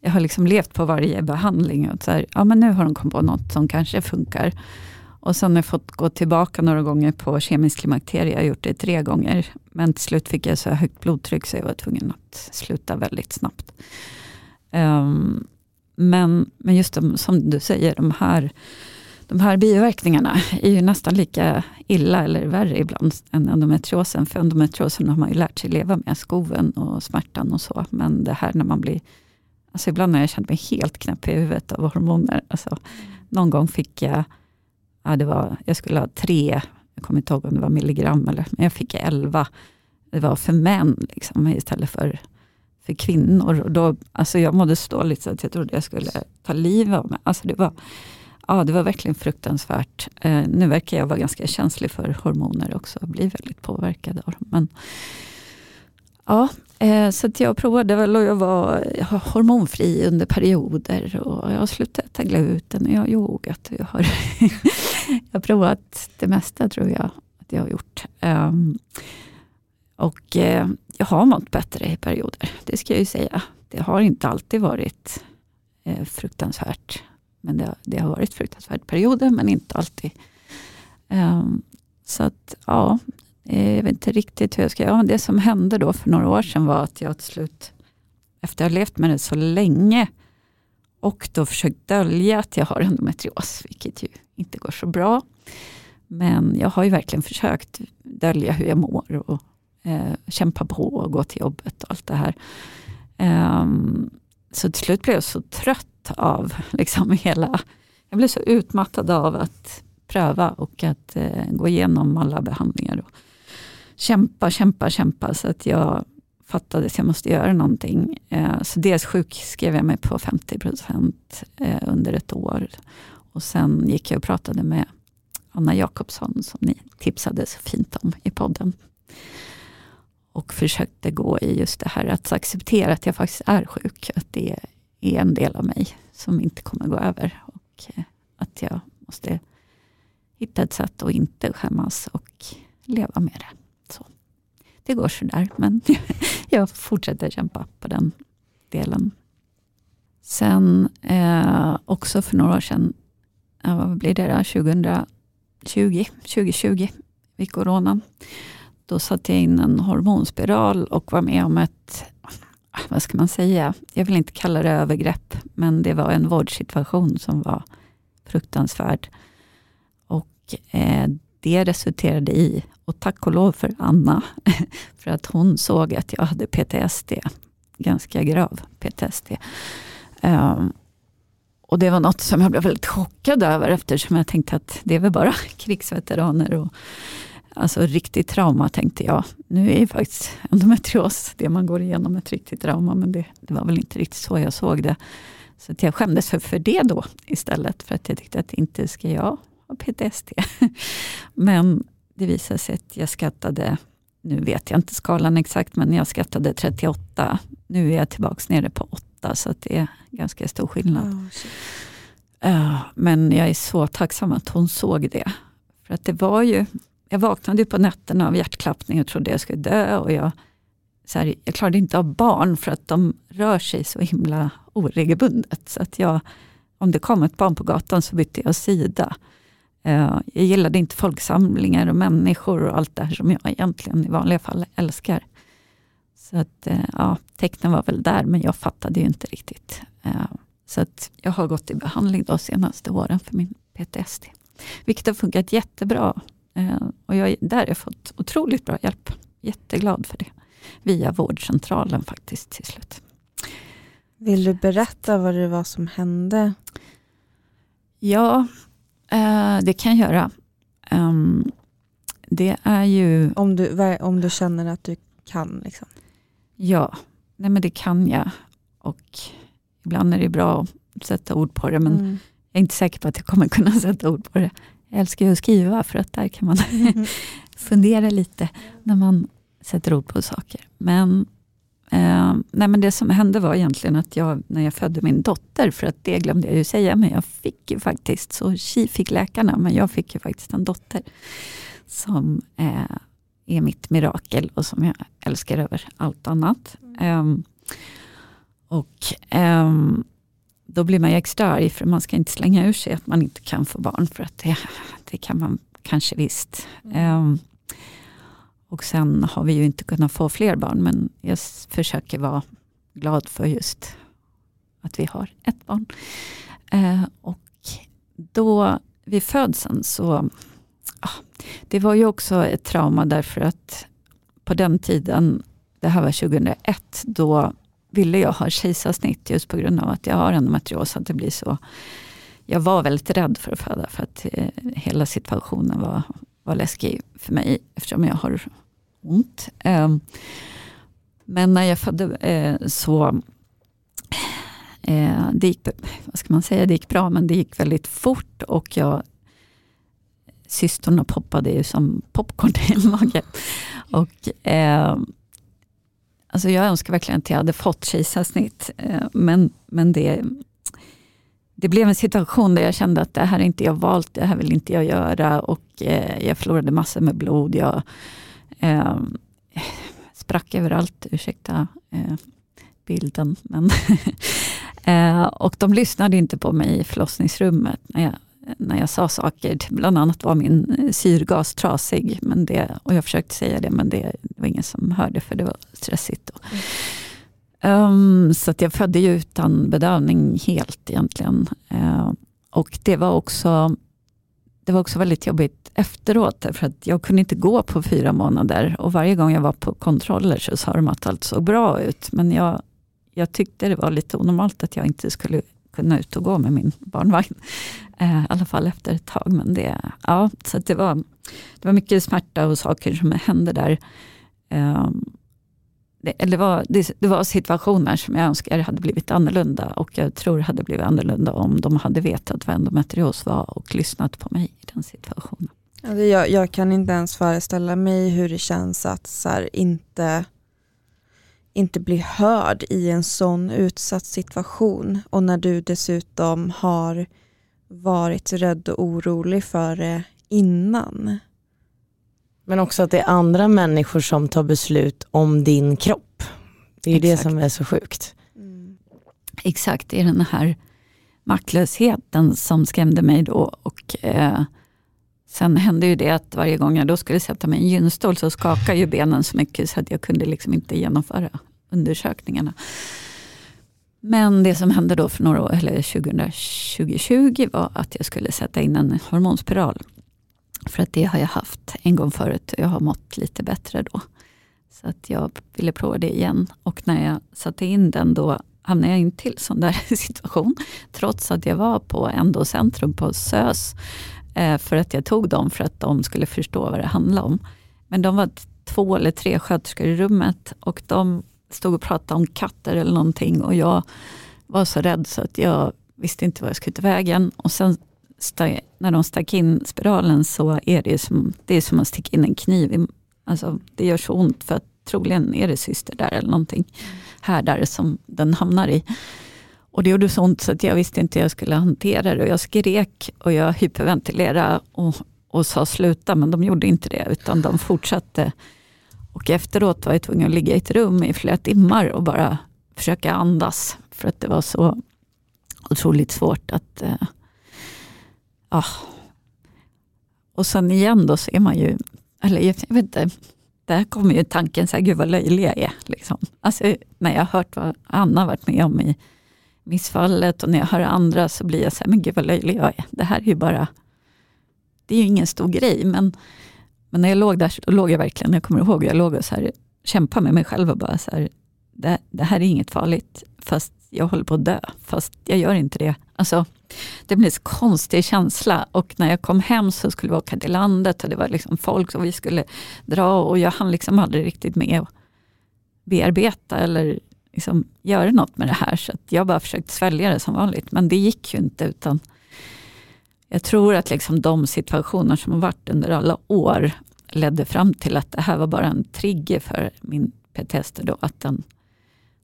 jag har liksom levt på varje behandling. Och så här, ja, men nu har de kommit på något som kanske funkar. Och sen har jag fått gå tillbaka några gånger på kemisk klimakterie. Jag har gjort det tre gånger. Men till slut fick jag så högt blodtryck så jag var tvungen att sluta väldigt snabbt. Um, men, men just de, som du säger, de här, de här biverkningarna är ju nästan lika illa eller värre ibland än endometriosen. För endometriosen har man ju lärt sig leva med, skoven och smärtan och så. Men det här när man blir, alltså ibland har jag känt mig helt knäpp i huvudet av hormoner. Alltså, någon gång fick jag, ja, det var, jag skulle ha tre, jag kommer inte ihåg om det var milligram, eller, men jag fick elva. Det var för män liksom, istället för för kvinnor. Och då, alltså jag mådde så dåligt så att jag trodde jag skulle ta livet av mig. Alltså det, var, ja, det var verkligen fruktansvärt. Eh, nu verkar jag vara ganska känslig för hormoner också. Jag blir väldigt påverkad av dem. Men, ja, eh, så att jag provade väl och jag var hormonfri under perioder. Och jag har slutat äta gluten och jag har yogat. Och jag, har jag har provat det mesta tror jag att jag har gjort. Um, och eh, jag har mått bättre i perioder, det ska jag ju säga. Det har inte alltid varit eh, fruktansvärt. Men det, det, har varit fruktansvärt perioder, men inte alltid. Um, så att, ja, eh, jag vet inte riktigt hur jag ska göra. Det som hände då för några år sedan var att jag till slut, efter att ha levt med det så länge, och då försökt dölja att jag har endometrios, vilket ju inte går så bra. Men jag har ju verkligen försökt dölja hur jag mår och eh, kämpa på och gå till jobbet och allt det här. Um, så till slut blev jag så trött av liksom hela, jag blev så utmattad av att pröva och att eh, gå igenom alla behandlingar. Och kämpa, kämpa, kämpa så att jag fattade att jag måste göra någonting. Eh, så dels sjukskrev jag mig på 50 procent eh, under ett år. Och sen gick jag och pratade med Anna Jakobsson som ni tipsade så fint om i podden och försökte gå i just det här att acceptera att jag faktiskt är sjuk. Att det är en del av mig som inte kommer gå över. Och eh, att jag måste hitta ett sätt att inte skämmas och leva med det. Så. Det går sådär, men jag fortsätter kämpa på den delen. Sen eh, också för några år sedan, eh, vad blir det då? 2020, 2020 vid coronan då satte jag in en hormonspiral och var med om ett, vad ska man säga, jag vill inte kalla det övergrepp, men det var en vårdsituation som var fruktansvärd. Och eh, det resulterade i, och tack och lov för Anna, för att hon såg att jag hade PTSD, ganska grav PTSD. Um, ehm, och det var något som jag blev väldigt chockad över eftersom jag tänkte att det är väl bara krigsveteraner och Alltså riktigt trauma tänkte jag. Nu är ju faktiskt endometrios det man går igenom, ett riktigt trauma. Men det, det var väl inte riktigt så jag såg det. Så jag skämdes för, för det då istället. För att jag tyckte att inte ska jag ha PTSD. men det visade sig att jag skattade, nu vet jag inte skalan exakt, men jag skattade 38. Nu är jag tillbaka nere på 8 så det är ganska stor skillnad. Oh, men jag är så tacksam att hon såg det. För att det var ju, jag vaknade på nätterna av hjärtklappning och trodde jag skulle dö. Och jag, så här, jag klarade inte av barn för att de rör sig så himla oregelbundet. Så att jag, om det kom ett barn på gatan så bytte jag sida. Uh, jag gillade inte folksamlingar och människor och allt det här som jag egentligen i vanliga fall älskar. Så att, uh, ja, tecknen var väl där men jag fattade ju inte riktigt. Uh, så att jag har gått i behandling de senaste åren för min PTSD. Vilket har funkat jättebra. Och jag, där har jag fått otroligt bra hjälp. Jätteglad för det. Via vårdcentralen faktiskt till slut. Vill du berätta vad det var som hände? Ja, eh, det kan jag göra. Um, det är ju... Om du, om du känner att du kan? Liksom. Ja, nej men det kan jag. Och ibland är det bra att sätta ord på det, men mm. jag är inte säker på att jag kommer kunna sätta ord på det. Jag älskar ju att skriva, för att där kan man mm. fundera lite när man sätter ord på saker. Men Eh, nej men det som hände var egentligen att jag, när jag födde min dotter, för att det glömde jag ju säga, men jag fick ju faktiskt, så tji fick läkarna, men jag fick ju faktiskt en dotter som eh, är mitt mirakel och som jag älskar över allt annat. Mm. Eh, och ehm, då blir man ju extra arg, för man ska inte slänga ur sig att man inte kan få barn, för att det, det kan man kanske visst. Mm. Ehm, och sen har vi ju inte kunnat få fler barn, men jag försöker vara glad för just att vi har ett barn. Eh, och då vid födseln så, det var ju också ett trauma därför att på den tiden, det här var 2001, då ville jag ha kejsarsnitt just på grund av att jag har endometrios. Att det blir så. Jag var väldigt rädd för att föda för att eh, hela situationen var, var läskig för mig eftersom jag har ont. Eh, men när jag födde eh, så eh, det gick, vad ska man säga, det gick bra men det gick väldigt fort och jag Systrarna poppade ju som popcorn i magen. Och, eh, alltså jag önskar verkligen att jag hade fått kejsarsnitt. Eh, men men det, det blev en situation där jag kände att det här är inte jag valt, det här vill inte jag göra. Och eh, jag förlorade massor med blod. Jag eh, sprack överallt, ursäkta eh, bilden. Men eh, och de lyssnade inte på mig i förlossningsrummet när jag, när jag sa saker. Bland annat var min eh, syrgas trasig. Men det, och jag försökte säga det men det, det var ingen som hörde för det var stressigt. Mm. Um, så att jag födde ju utan bedövning helt egentligen. Uh, och det var också det var också väldigt jobbigt efteråt, för att jag kunde inte gå på fyra månader. Och varje gång jag var på kontroller så sa de att allt såg bra ut. Men jag, jag tyckte det var lite onormalt att jag inte skulle kunna ut och gå med min barnvagn. Eh, I alla fall efter ett tag. Men det, ja, så det, var, det var mycket smärta och saker som hände där. Eh, det, eller var, det, det, var situationer som jag önskar hade blivit annorlunda och jag tror hade blivit annorlunda om de hade vetat vad endometrios var och lyssnat på mig i den situationen. Alltså jag, jag kan inte ens föreställa mig hur det känns att så här, inte, inte bli hörd i en sån utsatt situation och när du dessutom har varit rädd och orolig för det innan. Men också att det är andra människor som tar beslut om din kropp. Det är Exakt. det som är så sjukt. Mm. Exakt, det är den här maktlösheten som skrämde mig då. Och, eh, sen hände ju det att varje gång jag då skulle sätta mig i en gynstol så skakade ju benen så mycket så att jag kunde liksom inte genomföra undersökningarna. Men det som hände då för några år, eller 2020 var att jag skulle sätta in en hormonspiral. För att det har jag haft en gång förut och jag har mått lite bättre då. Så att jag ville prova det igen. Och när jag satte in den då hamnade jag i en till sån där situation. Trots att jag var på Endocentrum på SÖS. Eh, för att jag tog dem för att de skulle förstå vad det handlade om. Men de var två eller tre sköterskor i rummet och de stod och pratade om katter eller någonting och jag var så rädd så att jag visste inte vad jag skulle ta vägen. Och sen när de stack in spiralen så är det som, det är som att sticka in en kniv. I, alltså, det gör så ont för att troligen är det syster där eller någonting. Här där som den hamnar i. Och det gjorde så ont så att jag visste inte hur jag skulle hantera det. Och jag skrek och jag hyperventilerade och, och sa sluta, men de gjorde inte det, utan de fortsatte. Och efteråt var jag tvungen att ligga i ett rum i flera timmar och bara försöka andas. För att det var så otroligt svårt att... Eh, ah. Och sen igen då ser man ju, eller jag vet inte, där kommer ju tanken, så här, gud vad löjlig jag är. Liksom. Alltså, när jag har hört vad Anna varit med om i missfallet och när jag hör andra så blir jag så här, men gud vad löjlig jag är. Det här är ju bara, det är ju ingen stor grej. Men, men när jag låg där, då låg jag verkligen, jag kommer ihåg, jag låg och så här, kämpade med mig själv och bara så här, det, det här är inget farligt, fast jag håller på att dö, fast jag gör inte det. Alltså, det blev en konstig känsla och när jag kom hem så skulle vi åka till landet och det var liksom folk som vi skulle dra och jag hann liksom aldrig riktigt med att bearbeta eller liksom göra något med det här. Så jag bara försökte svälja det som vanligt. Men det gick ju inte. utan jag tror att liksom de situationer som har varit under alla år ledde fram till att det här var bara en trigger för min PTSD. Då, att den,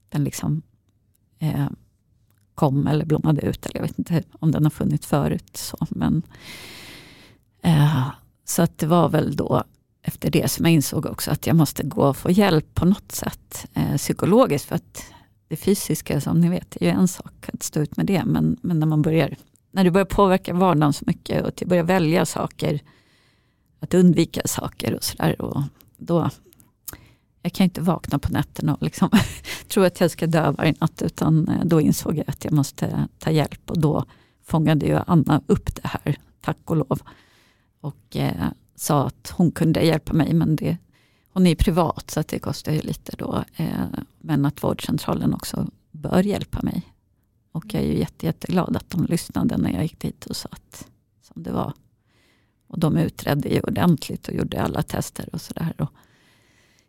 den liksom eh, kom eller blommade ut. Eller jag vet inte om den har funnits förut. Så, men, eh, så att det var väl då efter det som jag insåg också att jag måste gå och få hjälp på något sätt eh, psykologiskt. För att det fysiska som ni vet är ju en sak att stå ut med det. Men, men när man börjar när det börjar påverka vardagen så mycket och att jag börjar välja saker, att undvika saker och sådär. Då, jag kan inte vakna på nätterna och liksom tro att jag ska dö varje natt. Utan eh, då insåg jag att jag måste ta hjälp och då fångade ju Anna upp det här, tack och lov. Och eh, sa att hon kunde hjälpa mig men det, hon är privat så att det kostar ju lite då. Eh, men att vårdcentralen också bör hjälpa mig. Och jag är ju jätte, jätteglad att de lyssnade när jag gick dit och sa att som det var. Och de utredde ju ordentligt och gjorde alla tester och sådär.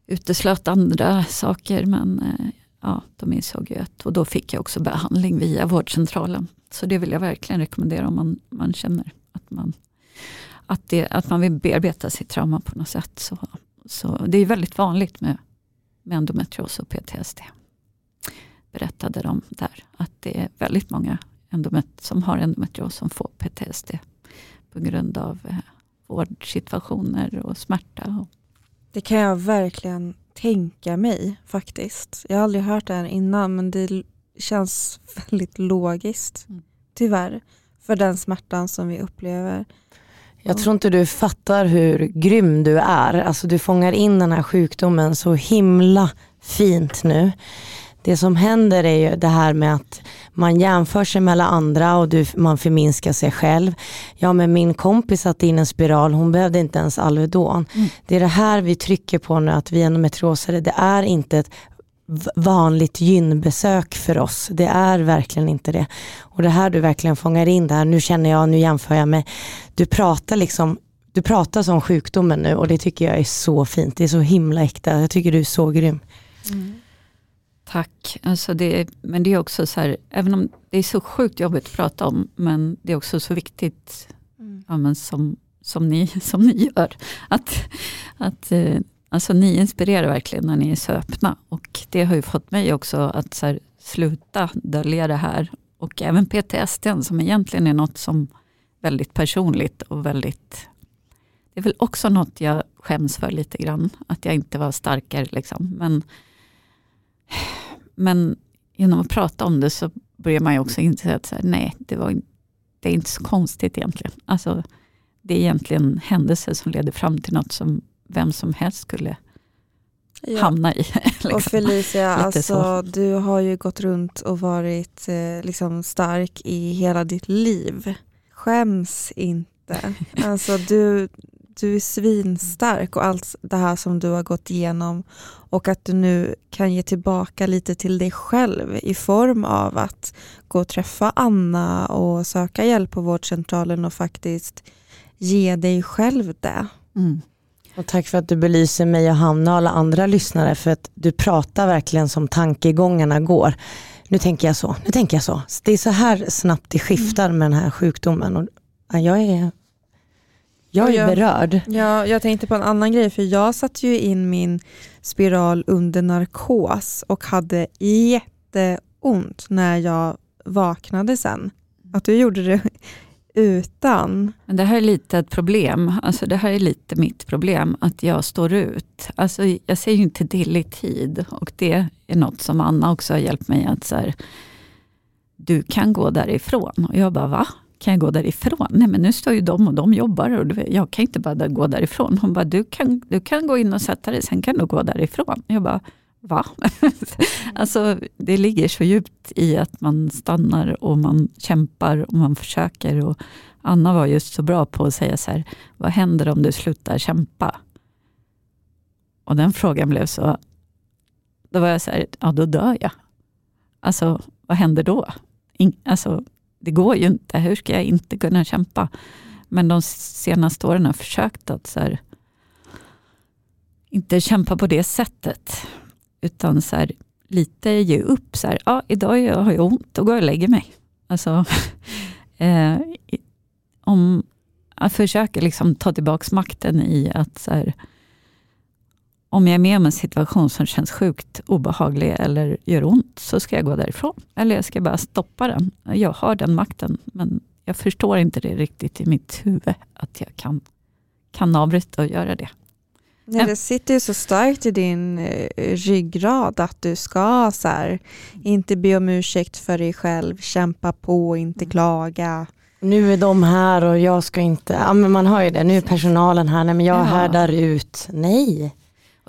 Uteslöt andra saker men eh, ja, de insåg ju att, och då fick jag också behandling via vårdcentralen. Så det vill jag verkligen rekommendera om man, man känner att man att, det, att man vill bearbeta sitt trauma på något sätt. Så, så det är väldigt vanligt med, med endometrios och PTSD. Berättade de där. Att det är väldigt många endomet som har endometrios som får PTSD. På grund av eh, vårdsituationer och smärta. Det kan jag verkligen tänka mig faktiskt. Jag har aldrig hört det här innan men det känns väldigt logiskt. Mm. Tyvärr. För den smärtan som vi upplever. Jag tror inte du fattar hur grym du är. Alltså du fångar in den här sjukdomen så himla fint nu. Det som händer är ju det här med att man jämför sig med alla andra och du, man förminskar sig själv. Ja men min kompis satte in en spiral, hon behövde inte ens Alvedon. Mm. Det är det här vi trycker på nu, att vi endometriosare, det är inte ett vanligt gynbesök för oss. Det är verkligen inte det. Och det här du verkligen fångar in där, nu känner jag, nu jämför jag med, du pratar liksom du pratar som sjukdomen nu och det tycker jag är så fint. Det är så himla äkta. Jag tycker du är så grym. Mm. Tack. Alltså det, men det är också så här, även om det är så sjukt jobbigt att prata om, men det är också så viktigt mm. ja, men som, som, ni, som ni gör. Att, att eh, Alltså ni inspirerar verkligen när ni är så öppna. Och det har ju fått mig också att så här, sluta dölja det här. Och även PTSD som egentligen är något som väldigt personligt och väldigt... Det är väl också något jag skäms för lite grann. Att jag inte var starkare. Liksom. Men, men genom att prata om det så börjar man ju också inse att så här, nej, det, var, det är inte så konstigt egentligen. Alltså, det är egentligen händelser som leder fram till något som vem som helst skulle ja. hamna i. liksom. Och Felicia, alltså, du har ju gått runt och varit eh, liksom stark i hela ditt liv. Skäms inte. Alltså, du, du är svinstark och allt det här som du har gått igenom och att du nu kan ge tillbaka lite till dig själv i form av att gå och träffa Anna och söka hjälp på vårdcentralen och faktiskt ge dig själv det. Mm. Och tack för att du belyser mig och Hanna och alla andra lyssnare för att du pratar verkligen som tankegångarna går. Nu tänker jag så, nu tänker jag så. Det är så här snabbt det skiftar med den här sjukdomen. Och jag är, jag är jag, berörd. Ja, jag tänkte på en annan grej för jag satte ju in min spiral under narkos och hade jätteont när jag vaknade sen. Att du gjorde det utan. Men det här är lite ett problem. Alltså det här är lite mitt problem, att jag står ut. Alltså jag ser ju inte till i tid och det är något som Anna också har hjälpt mig att så här, du kan gå därifrån. Och jag bara, va? Kan jag gå därifrån? Nej men nu står ju de och de jobbar och jag kan inte bara gå därifrån. Hon bara, du kan, du kan gå in och sätta dig, sen kan du gå därifrån. Jag bara, va? alltså det ligger så djupt i att man stannar och man kämpar och man försöker. Och Anna var just så bra på att säga så här, vad händer om du slutar kämpa? Och den frågan blev så, då var jag så här, ja då dör jag. Alltså vad händer då? In, alltså, det går ju inte, hur ska jag inte kunna kämpa? Men de senaste åren har jag försökt att så här, inte kämpa på det sättet. Utan så här, lite ge upp. Så här, ja, idag har jag ont, då går jag och lägger mig. Alltså, eh, om jag försöker liksom ta tillbaka makten i att så här, om jag är med om en situation som känns sjukt obehaglig eller gör ont, så ska jag gå därifrån. Eller jag ska bara stoppa den. Jag har den makten, men jag förstår inte det riktigt i mitt huvud, att jag kan, kan avbryta och göra det. Nej, det sitter ju så starkt i din eh, ryggrad att du ska så här, inte be om ursäkt för dig själv, kämpa på, inte mm. klaga. Nu är de här och jag ska inte, ja men man har ju det, nu är personalen här, nej men jag ja. härdar ut. Nej.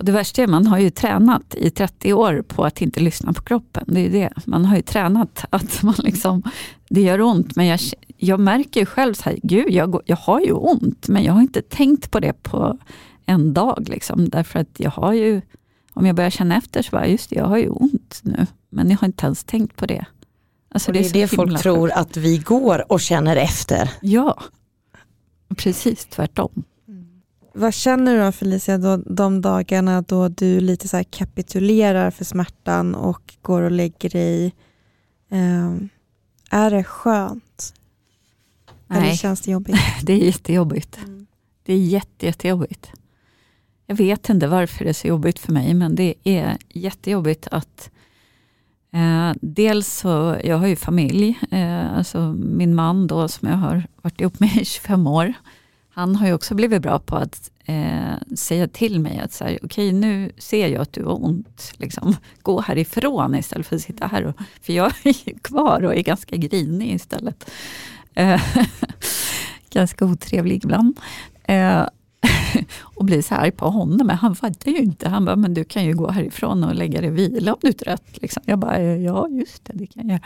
Och det värsta är man har ju tränat i 30 år på att inte lyssna på kroppen. Det är det. Man har ju tränat att man liksom, det gör ont men jag, jag märker ju själv så här, gud jag, jag har ju ont men jag har inte tänkt på det på en dag. Liksom, därför att jag har ju, om jag börjar känna efter så bara, just det, jag har ju ont nu. Men jag har inte ens tänkt på det. Alltså, det är det, det folk tror att vi går och känner efter. Ja, precis tvärtom. Vad känner du då Felicia, då, de dagarna då du lite så kapitulerar för smärtan och går och lägger dig? Eh, är det skönt? Nej. Eller känns det jobbigt? det är jättejobbigt. Mm. Det är jätte, jättejobbigt. Jag vet inte varför det är så jobbigt för mig, men det är jättejobbigt att eh, dels så, jag har ju familj, eh, alltså min man då som jag har varit ihop med i 25 år, han har ju också blivit bra på att eh, säga till mig att så här, okej nu ser jag att du har ont, liksom, gå härifrån istället för att sitta här. Och, för jag är kvar och är ganska grinig istället. Eh, ganska otrevlig ibland. Eh, och blir så här på honom. Men han fattar ju inte. Han bara, men du kan ju gå härifrån och lägga dig och vila om du är trött. Liksom. Jag bara, ja just det, det kan jag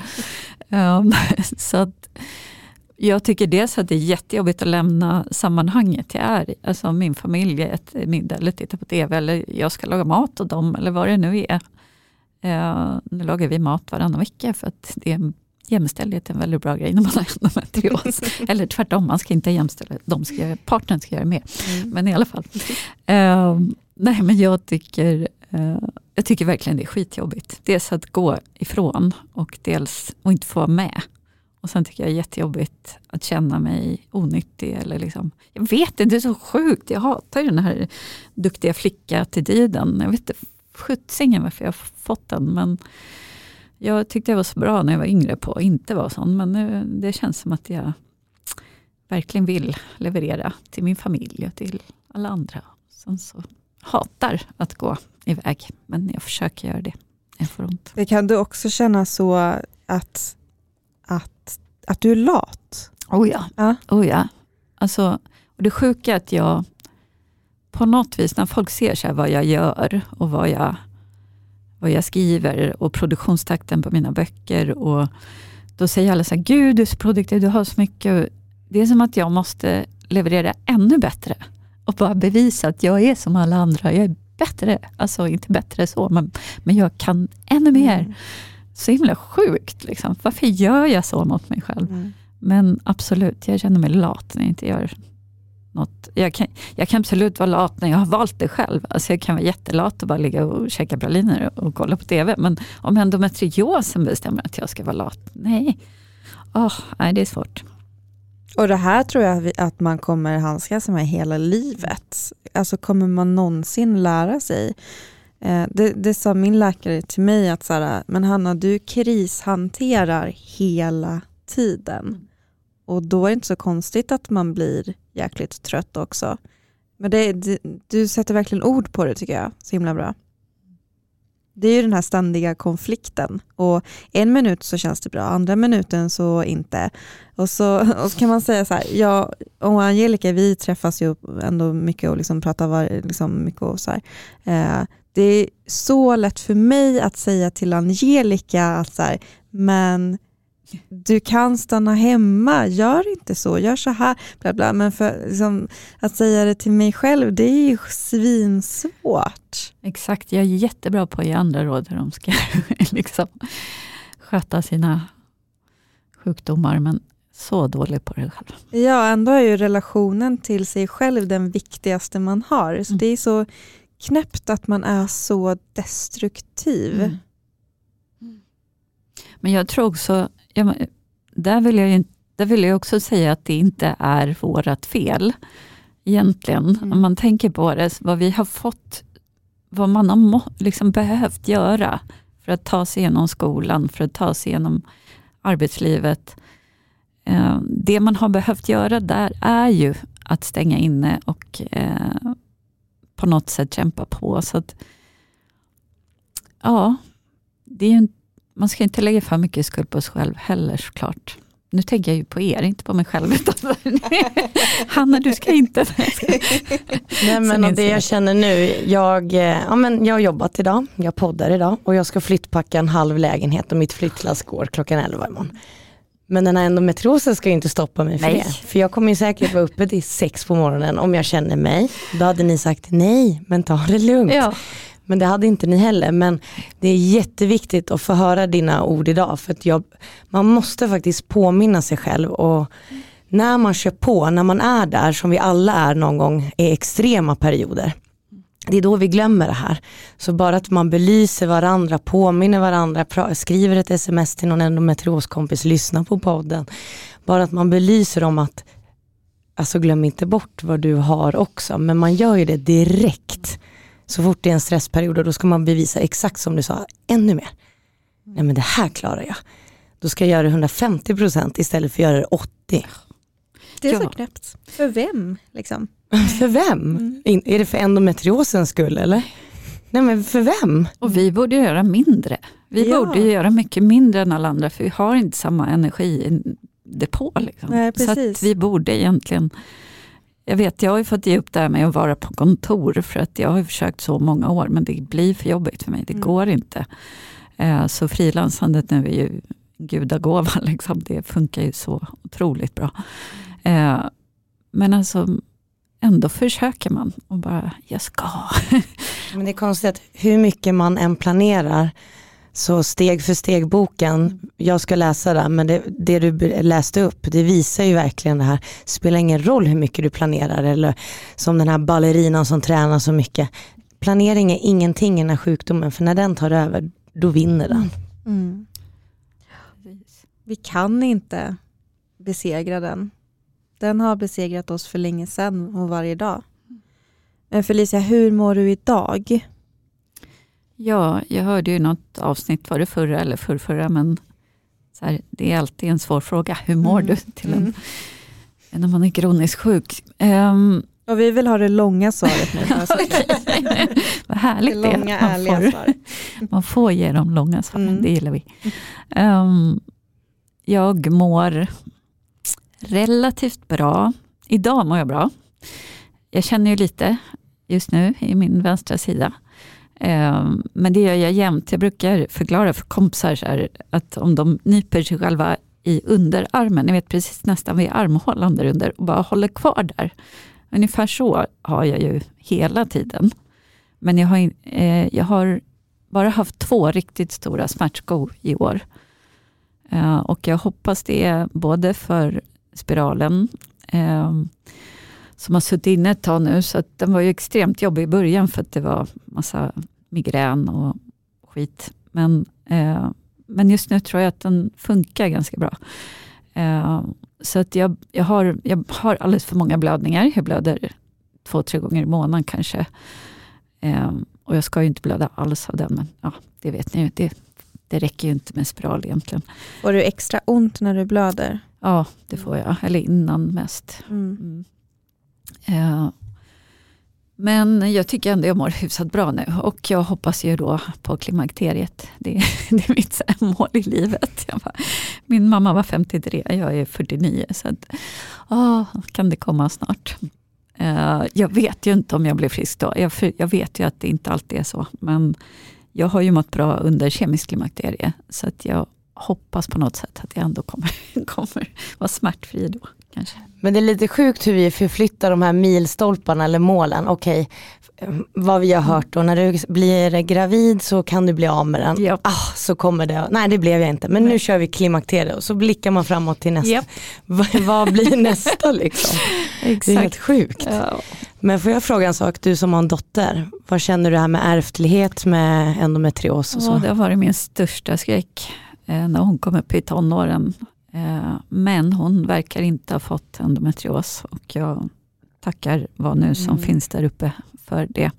göra. Um, så att, jag tycker dels att det är jättejobbigt att lämna sammanhanget jag är i. Alltså min familj äter middag eller tittar på TV eller jag ska laga mat åt dem eller vad det nu är. Uh, nu lagar vi mat varannan vecka för att det är jämställdhet är en väldigt bra grej när man har endometrios. Eller tvärtom, man ska inte ha jämställdhet, de ska, partnern ska göra mer. Mm. Men i alla fall. Uh, nej men jag tycker, uh, jag tycker verkligen det är skitjobbigt. Dels att gå ifrån och dels att inte få vara med. Och sen tycker jag det är jättejobbigt att känna mig onyttig. Eller liksom, jag vet inte, det är så sjukt. Jag hatar ju den här duktiga flicka-attityden. Jag vet inte sjuttsingen varför jag har fått den. Men jag tyckte jag var så bra när jag var yngre på att inte vara sån. Men nu, det känns som att jag verkligen vill leverera till min familj och till alla andra. Sen så hatar att gå iväg. Men jag försöker göra det. Jag får ont. Det kan du också känna så att, att, du är lat? Oh ja. ja. Oh ja. Alltså, och det sjuka är att jag på något vis, när folk ser så vad jag gör och vad jag vad jag skriver och produktionstakten på mina böcker. Och då säger alla så här, gud du är så produktiv, du har så mycket. Det är som att jag måste leverera ännu bättre och bara bevisa att jag är som alla andra. Jag är bättre, alltså inte bättre så, men, men jag kan ännu mer. Mm. Så himla sjukt. Liksom. Varför gör jag så mot mig själv? Mm. Men absolut, jag känner mig lat när jag inte gör något. Jag kan, jag kan absolut vara lat när jag har valt det själv. Alltså jag kan vara jättelat och bara ligga och käka praliner och, kolla på TV. Men om endometriosen bestämmer att jag ska vara lat, nej. Oh, nej, det är svårt. Och det här tror jag att man kommer handskas med hela livet. Alltså kommer man någonsin lära sig det, det sa min läkare till mig att så här, men Hanna du krishanterar hela tiden. Och då är det inte så konstigt att man blir jäkligt trött också. Men det, det, du sätter verkligen ord på det tycker jag, så himla bra. Det är ju den här ständiga konflikten och en minut så känns det bra, andra minuten så inte. Och så, och så kan man säga så här, jag och Angelica vi träffas ju ändå mycket och liksom pratar var, liksom mycket och så här. Eh, det är så lätt för mig att säga till Angelica att så här, men du kan stanna hemma, gör inte så, gör så här. Bla bla. Men för, liksom, att säga det till mig själv, det är ju svinsvårt. Exakt, jag är jättebra på att ge andra råd hur de ska liksom, sköta sina sjukdomar, men så dålig på det själv. Ja, ändå är ju relationen till sig själv den viktigaste man har. Så mm. Det är så knäppt att man är så destruktiv. Mm. Men jag tror också, ja, där, vill jag, där vill jag också säga att det inte är vårt fel egentligen. Mm. Om man tänker på det, vad vi har fått, vad man har liksom behövt göra för att ta sig igenom skolan, för att ta sig igenom arbetslivet. Eh, det man har behövt göra där är ju att stänga inne och eh, på något sätt kämpa på. Så att, ja, det är ju man ska inte lägga för mycket skuld på sig själv heller såklart. Nu tänker jag ju på er, inte på mig själv. Hanna, du ska inte. Nej, men det jag känner nu, jag, eh, ja, men jag har jobbat idag, jag poddar idag och jag ska flyttpacka en halv lägenhet och mitt flyttlass går klockan 11 imorgon. Men den här endometriosen ska ju inte stoppa mig för nej. det. För jag kommer ju säkert vara uppe till sex på morgonen om jag känner mig. Då hade ni sagt nej, men ta det lugnt. Ja. Men det hade inte ni heller. Men det är jätteviktigt att få höra dina ord idag. För jag, man måste faktiskt påminna sig själv. Och när man kör på, när man är där som vi alla är någon gång i extrema perioder. Det är då vi glömmer det här. Så bara att man belyser varandra, påminner varandra, skriver ett sms till någon endometrioskompis, lyssnar på podden. Bara att man belyser om att, alltså glöm inte bort vad du har också. Men man gör ju det direkt. Så fort det är en stressperiod och då ska man bevisa exakt som du sa, ännu mer. Nej men det här klarar jag. Då ska jag göra det 150% istället för att göra det 80%. Det är ja. så knäppt. För vem? Liksom? För vem? Mm. Är det för endometriosens skull eller? Nej men för vem? Och vi borde göra mindre. Vi ja. borde göra mycket mindre än alla andra för vi har inte samma energidepå. Liksom. Nej, så att vi borde egentligen jag vet, jag har fått ge upp det här med att vara på kontor för att jag har försökt så många år men det blir för jobbigt för mig. Det mm. går inte. Eh, så frilansandet nu är ju gudagåva. Liksom. Det funkar ju så otroligt bra. Eh, men alltså ändå försöker man och bara, jag ska. Men det är konstigt att hur mycket man än planerar så steg för steg boken, jag ska läsa den, men det, det, du läste upp, det visar ju verkligen det här, det spelar ingen roll hur mycket du planerar eller som den här ballerinan som tränar så mycket. Planering är ingenting i den här sjukdomen, för när den tar över, då vinner den. Mm. Vi kan inte besegra den. Den har besegrat oss för länge sedan och varje dag. Felicia, hur mår du idag? Ja, jag hörde ju något avsnitt, var det förra eller förrförra, men så här, det är alltid en svår fråga. Hur mår mm. du till en, mm. när man är kroniskt sjuk? Um, och vi vill ha det långa svaret nu. Vad härligt det, långa, man, får, svar. man får ge de långa svaren, mm. det gillar vi. Um, jag mår relativt bra. Idag mår jag bra. Jag känner ju lite just nu i min vänstra sida. Ehm, men det gör jag jämt. Jag brukar förklara för kompisar här, att om de nyper sig själva i underarmen, ni vet precis nästan vid armhålan där under, och bara håller kvar där. Ungefär så har jag ju hela tiden. Men jag har, eh, jag har bara haft två riktigt stora smärtskov i år. Eh, och jag hoppas det är både för spiralen, eh, som har suttit inne ett tag nu, så den var ju extremt jobbig i början för att det var massa migrän och skit. Men, eh, men just nu tror jag att den funkar ganska bra. Eh, så att jag, jag, har, jag har alldeles för många blödningar. Jag blöder två, tre gånger i månaden kanske. Eh, och jag ska ju inte blöda alls av den, men ja, det vet ni ju. Det, det räcker ju inte med spiral egentligen. Får du extra ont när du blöder? Ja, det får jag. Eller innan mest. Mm. Eh, men jag tycker ändå jag mår hyfsat bra nu och jag hoppas ju då på klimakteriet. Det, det är mitt mål i livet. Bara, min mamma var 53, jag är 49. Så att, åh, kan det komma snart? Eh, jag vet ju inte om jag blir frisk då. Jag, jag vet ju att det inte alltid är så. Men jag har ju mått bra under kemisk klimakterie. Så att jag hoppas på något sätt att jag ändå kommer, kommer vara smärtfri då. Kanske. Men det är lite sjukt hur vi förflyttar de här milstolparna eller målen. Okej, eh, vad vi har hört då, när du blir gravid så kan du bli av med den. Japp. Ah, så kommer det, nej det blev jag inte, men nu Nej. kör vi klimakteriet och så blickar man framåt till nästa. Japp. Vad, blir nästa liksom? Det är helt sjukt. Ja. Men får jag fråga en sak, du som har en dotter, vad känner du här med ärftlighet med endometrios och så? Ja, det har varit min största skräck när hon kom upp i tonåren. Eh, men hon verkar inte ha fått endometrios och jag tackar vad nu som Mm. finns där uppe för det.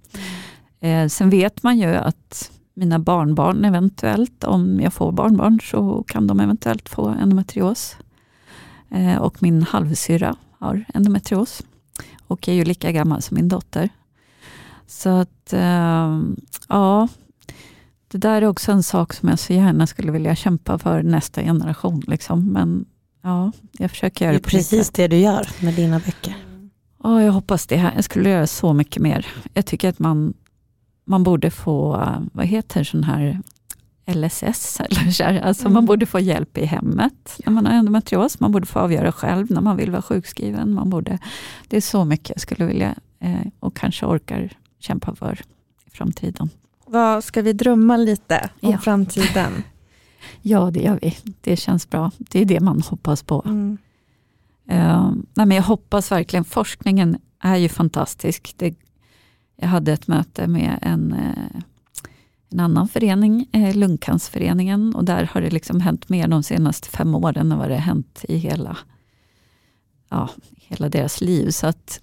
Eh, sen vet man ju att mina barnbarn eventuellt, om jag får barnbarn, så kan de eventuellt få endometrios. Eh, och min halvsyra har endometrios och är ju lika gammal som min dotter. Så att, eh, ja, det där är också en sak som jag så gärna skulle vilja kämpa för nästa generation. Liksom. Men ja, jag försöker göra är det mitt precis det du gör med dina böcker. Ja, jag hoppas det. här. Jag skulle göra så mycket mer. Jag tycker att man, man borde få, vad heter sån här LSS, eller så här. Alltså Mm. man borde få hjälp i hemmet när man har endometrios. Man borde få avgöra själv när man vill vara sjukskriven. Man borde, det är så mycket jag skulle vilja eh, och kanske orkar kämpa för i framtiden. Vad Ska vi drömma lite om Ja. framtiden? Ja, det gör vi. Det känns bra. Det är det man hoppas på. Mm. Eh, nej, men jag hoppas verkligen, forskningen är ju fantastisk. Det, jag hade ett möte med en, eh, en annan förening, eh, Lungcancerföreningen, och där har det liksom hänt mer de senaste fem åren än vad det har hänt i hela, ja, hela deras liv. Så att,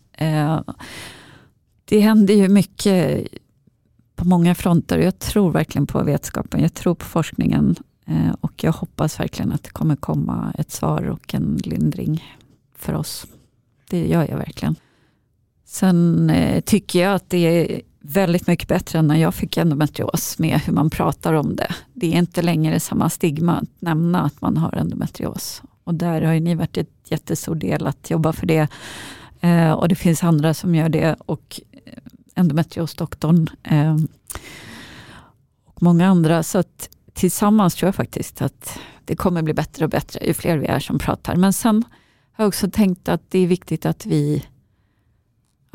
det händer ju mycket på många fronter. Jag tror verkligen på vetenskapen, jag tror på forskningen eh, och jag hoppas verkligen att det kommer komma ett svar och en lindring för oss. Det gör jag verkligen. Sen eh, tycker jag att det är väldigt mycket bättre än när jag fick endometrios med hur man pratar om det. Det är inte längre samma stigma att nämna att man har endometrios. Och där har ju ni varit ett jättestor del att jobba för det. Eh, och det finns andra som gör det. Och endometriosdoktorn eh, och många andra. Så att tillsammans tror jag faktiskt att det kommer bli bättre och bättre ju fler vi är som pratar. Men sen har jag också tänkt att det är viktigt att vi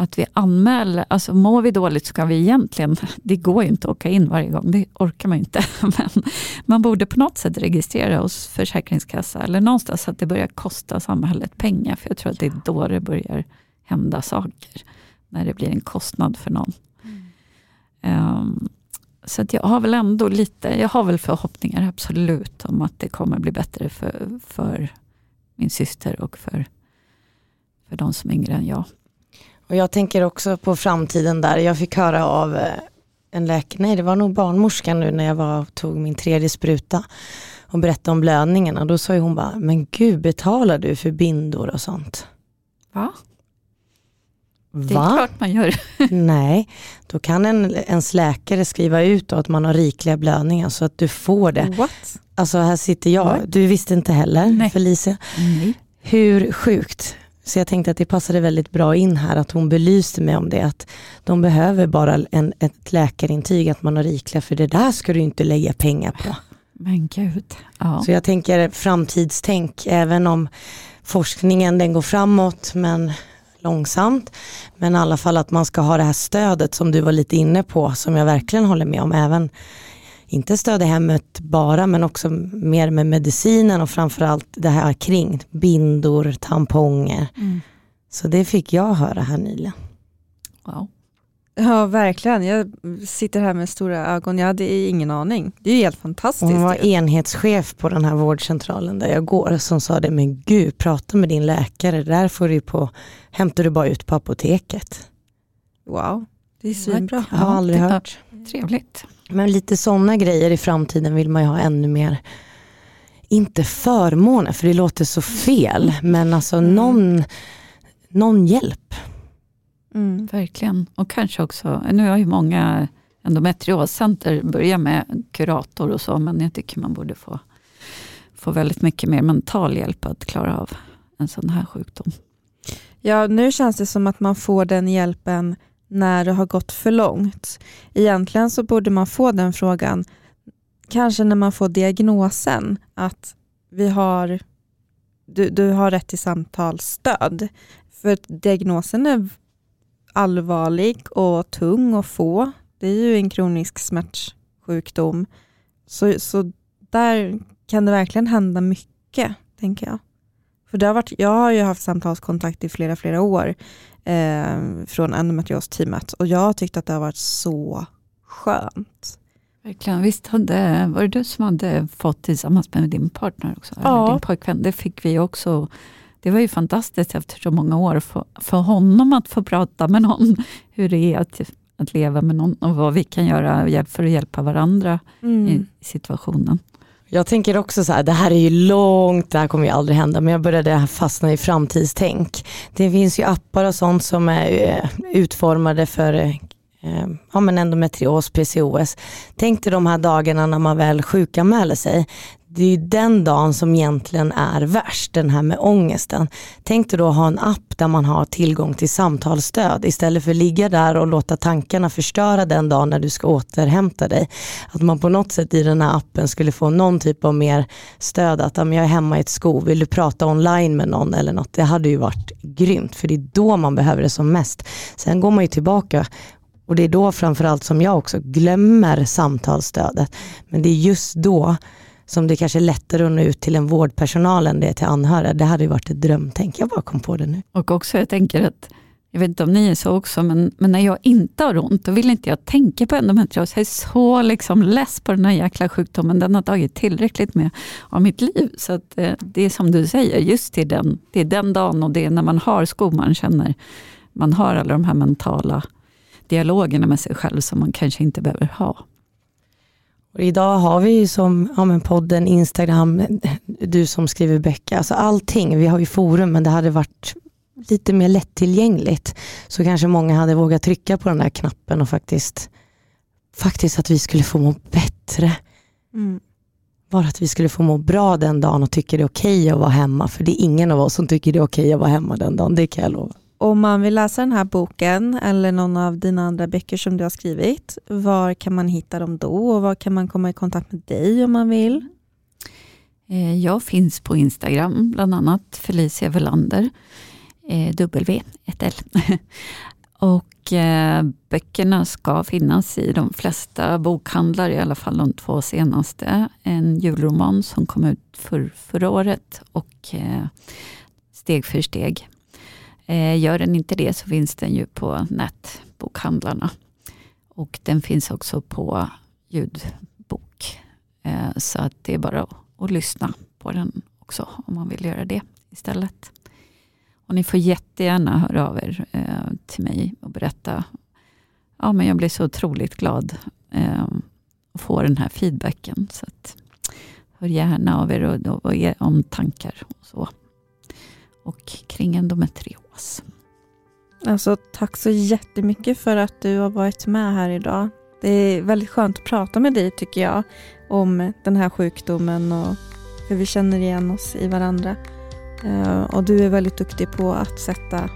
att vi anmäler, alltså mår vi dåligt så kan vi egentligen, det går ju inte att åka in varje gång, det orkar man inte. Men man borde på något sätt registrera hos Försäkringskassa eller någonstans så att det börjar kosta samhället pengar. För jag tror att det är då det börjar hända saker. När det blir en kostnad för någon. Um, så att jag har väl ändå lite, jag har väl förhoppningar absolut om att det kommer bli bättre för, för min syster och för, för de som är yngre än jag. Och jag tänker också på framtiden där. Jag fick höra av eh, en läkare, nej det var nog barnmorskan nu när jag var och tog min tredje spruta och berättade om blödningarna. Då sa hon bara, men gud betalar du för bindor och sånt? Va? Det är Va? klart man gör. Nej, då kan en, ens läkare skriva ut att man har rikliga blödningar så att du får det. What? Alltså här sitter jag, What? du visste inte heller Nej. Felicia. Nej. Hur sjukt. Så jag tänkte att det passade väldigt bra in här att hon belyste mig om det. Att de behöver bara en, ett läkarintyg att man har rikliga för det där ska du inte lägga pengar på. Men gud. Ja. Så jag tänker framtidstänk även om forskningen den går framåt men långsamt. Men i alla fall att man ska ha det här stödet som du var lite inne på som jag verkligen håller med om. Även inte stöd i hemmet bara men också mer med medicinen och framförallt det här kring bindor, tamponger. Mm. Så det fick jag höra här nyligen. Wow. Ja, verkligen. Jag sitter här med stora ögon. Jag hade ingen aning. Det är ju helt fantastiskt. Hon var ju. enhetschef på den här vårdcentralen där jag går som sa det, men gud prata med din läkare, där får du på, hämtar du bara ut på apoteket. Wow, det är svinbra. Jag har aldrig hört. Trevligt. Men lite sådana grejer i framtiden vill man ju ha ännu mer. Inte förmåner, för det låter så fel, men alltså Mm. någon, någon hjälp. Mm. Verkligen. Och kanske också, nu har ju många endometrioscenter börjat med kurator och så, men jag tycker man borde få, få väldigt mycket mer mental hjälp att klara av en sån här sjukdom. Ja, nu känns det som att man får den hjälpen när det har gått för långt. Egentligen så borde man få den frågan kanske när man får diagnosen att vi har, du, du har rätt till samtalsstöd. För diagnosen är allvarlig och tung att få. Det är ju en kronisk smärtsjukdom. Så, så där kan det verkligen hända mycket, tänker jag. För det har varit, jag har ju haft samtalskontakt i flera, flera år eh, från endometrios-teamet och jag har tyckt att det har varit så skönt. Verkligen. Visst hade, var det du som hade fått tillsammans med din partner också? Ja. Eller din pojkvän? Det fick vi också. Det var ju fantastiskt efter så många år för, för honom att få prata med någon. Hur det är att, att leva med någon och vad vi kan göra för att hjälpa varandra Mm. i, i situationen. Jag tänker också så här, det här är ju långt, det här kommer ju aldrig hända, men jag började fastna i framtidstänk. Det finns ju appar och sånt som är eh, utformade för eh, ja, men endometrios, PCOS. Tänk dig de här dagarna när man väl sjukanmäler sig. Det är ju den dagen som egentligen är värst, den här med ångesten. Tänk dig då att ha en app där man har tillgång till samtalsstöd istället för att ligga där och låta tankarna förstöra den dagen när du ska återhämta dig. Att man på något sätt i den här appen skulle få någon typ av mer stöd. Att jag är hemma i ett skov, vill du prata online med någon eller något? Det hade ju varit grymt för det är då man behöver det som mest. Sen går man ju tillbaka och det är då framförallt som jag också glömmer samtalsstödet. Men det är just då som det kanske är lättare att nå ut till en vårdpersonal än det är till anhöriga. Det hade ju varit ett drömtänk. Jag bara kom på det nu. Och också jag tänker att, jag vet inte om ni är så också, men, men när jag inte har ont, då vill inte jag tänka på endometrios. Jag är så liksom less på den här jäkla sjukdomen. Den har tagit tillräckligt med av mitt liv. Så att, eh, det är som du säger, just det är, den, det är den dagen och det är när man har skor man känner, man har alla de här mentala dialogerna med sig själv som man kanske inte behöver ha. Och idag har vi ju som ja, men podden, Instagram, du som skriver böcker, alltså allting. Vi har ju forum men det hade varit lite mer lättillgängligt. Så kanske många hade vågat trycka på den där knappen och faktiskt, faktiskt att vi skulle få må bättre. Mm. Bara att vi skulle få må bra den dagen och tycker det är okej att vara hemma. För det är ingen av oss som tycker det är okej att vara hemma den dagen, det kan jag lova. Om man vill läsa den här boken eller någon av dina andra böcker som du har skrivit, var kan man hitta dem då och var kan man komma i kontakt med dig om man vill? Eh, jag finns på Instagram, bland annat Felicia Velander, eh, W, ett L. Och eh, böckerna ska finnas i de flesta bokhandlar, i alla fall de två senaste. En julroman som kom ut för, förra året och Steg för steg. Eh, gör den inte det så finns den ju på nätbokhandlarna. Och den finns också på ljudbok. Eh, så att det är bara att, lyssna på den också om man vill göra det istället. Och ni får jättegärna höra av er eh, till mig och berätta. Ja, men jag blir så otroligt glad att få den här feedbacken. Så att, hör gärna av er och, och, och om tankar och så. Och kring endometrios. Alltså, tack så jättemycket för att du har varit med här idag. Det är väldigt skönt att prata med dig tycker jag om den här sjukdomen och hur vi känner igen oss i varandra. Eh, och du är väldigt duktig på att sätta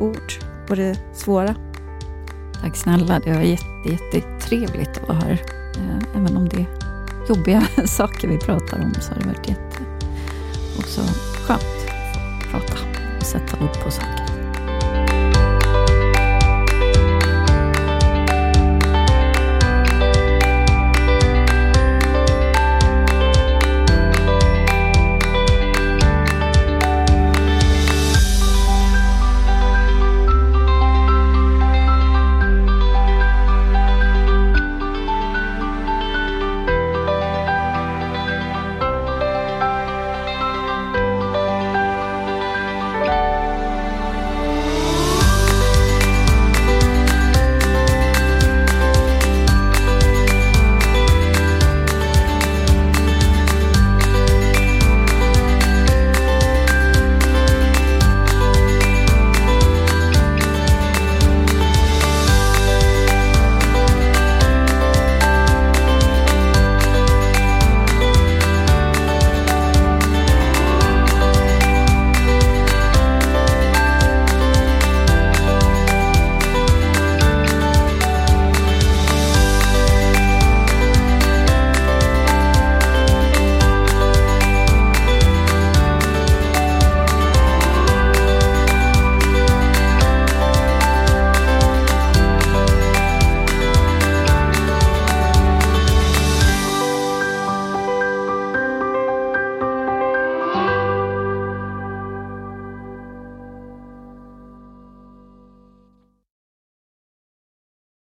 ord på det svåra. Tack snälla, det var jätte, jättetrevligt att vara här. Eh, även om det är jobbiga saker vi pratar om så har det varit jätte också skönt att prata och sätta ord på saker.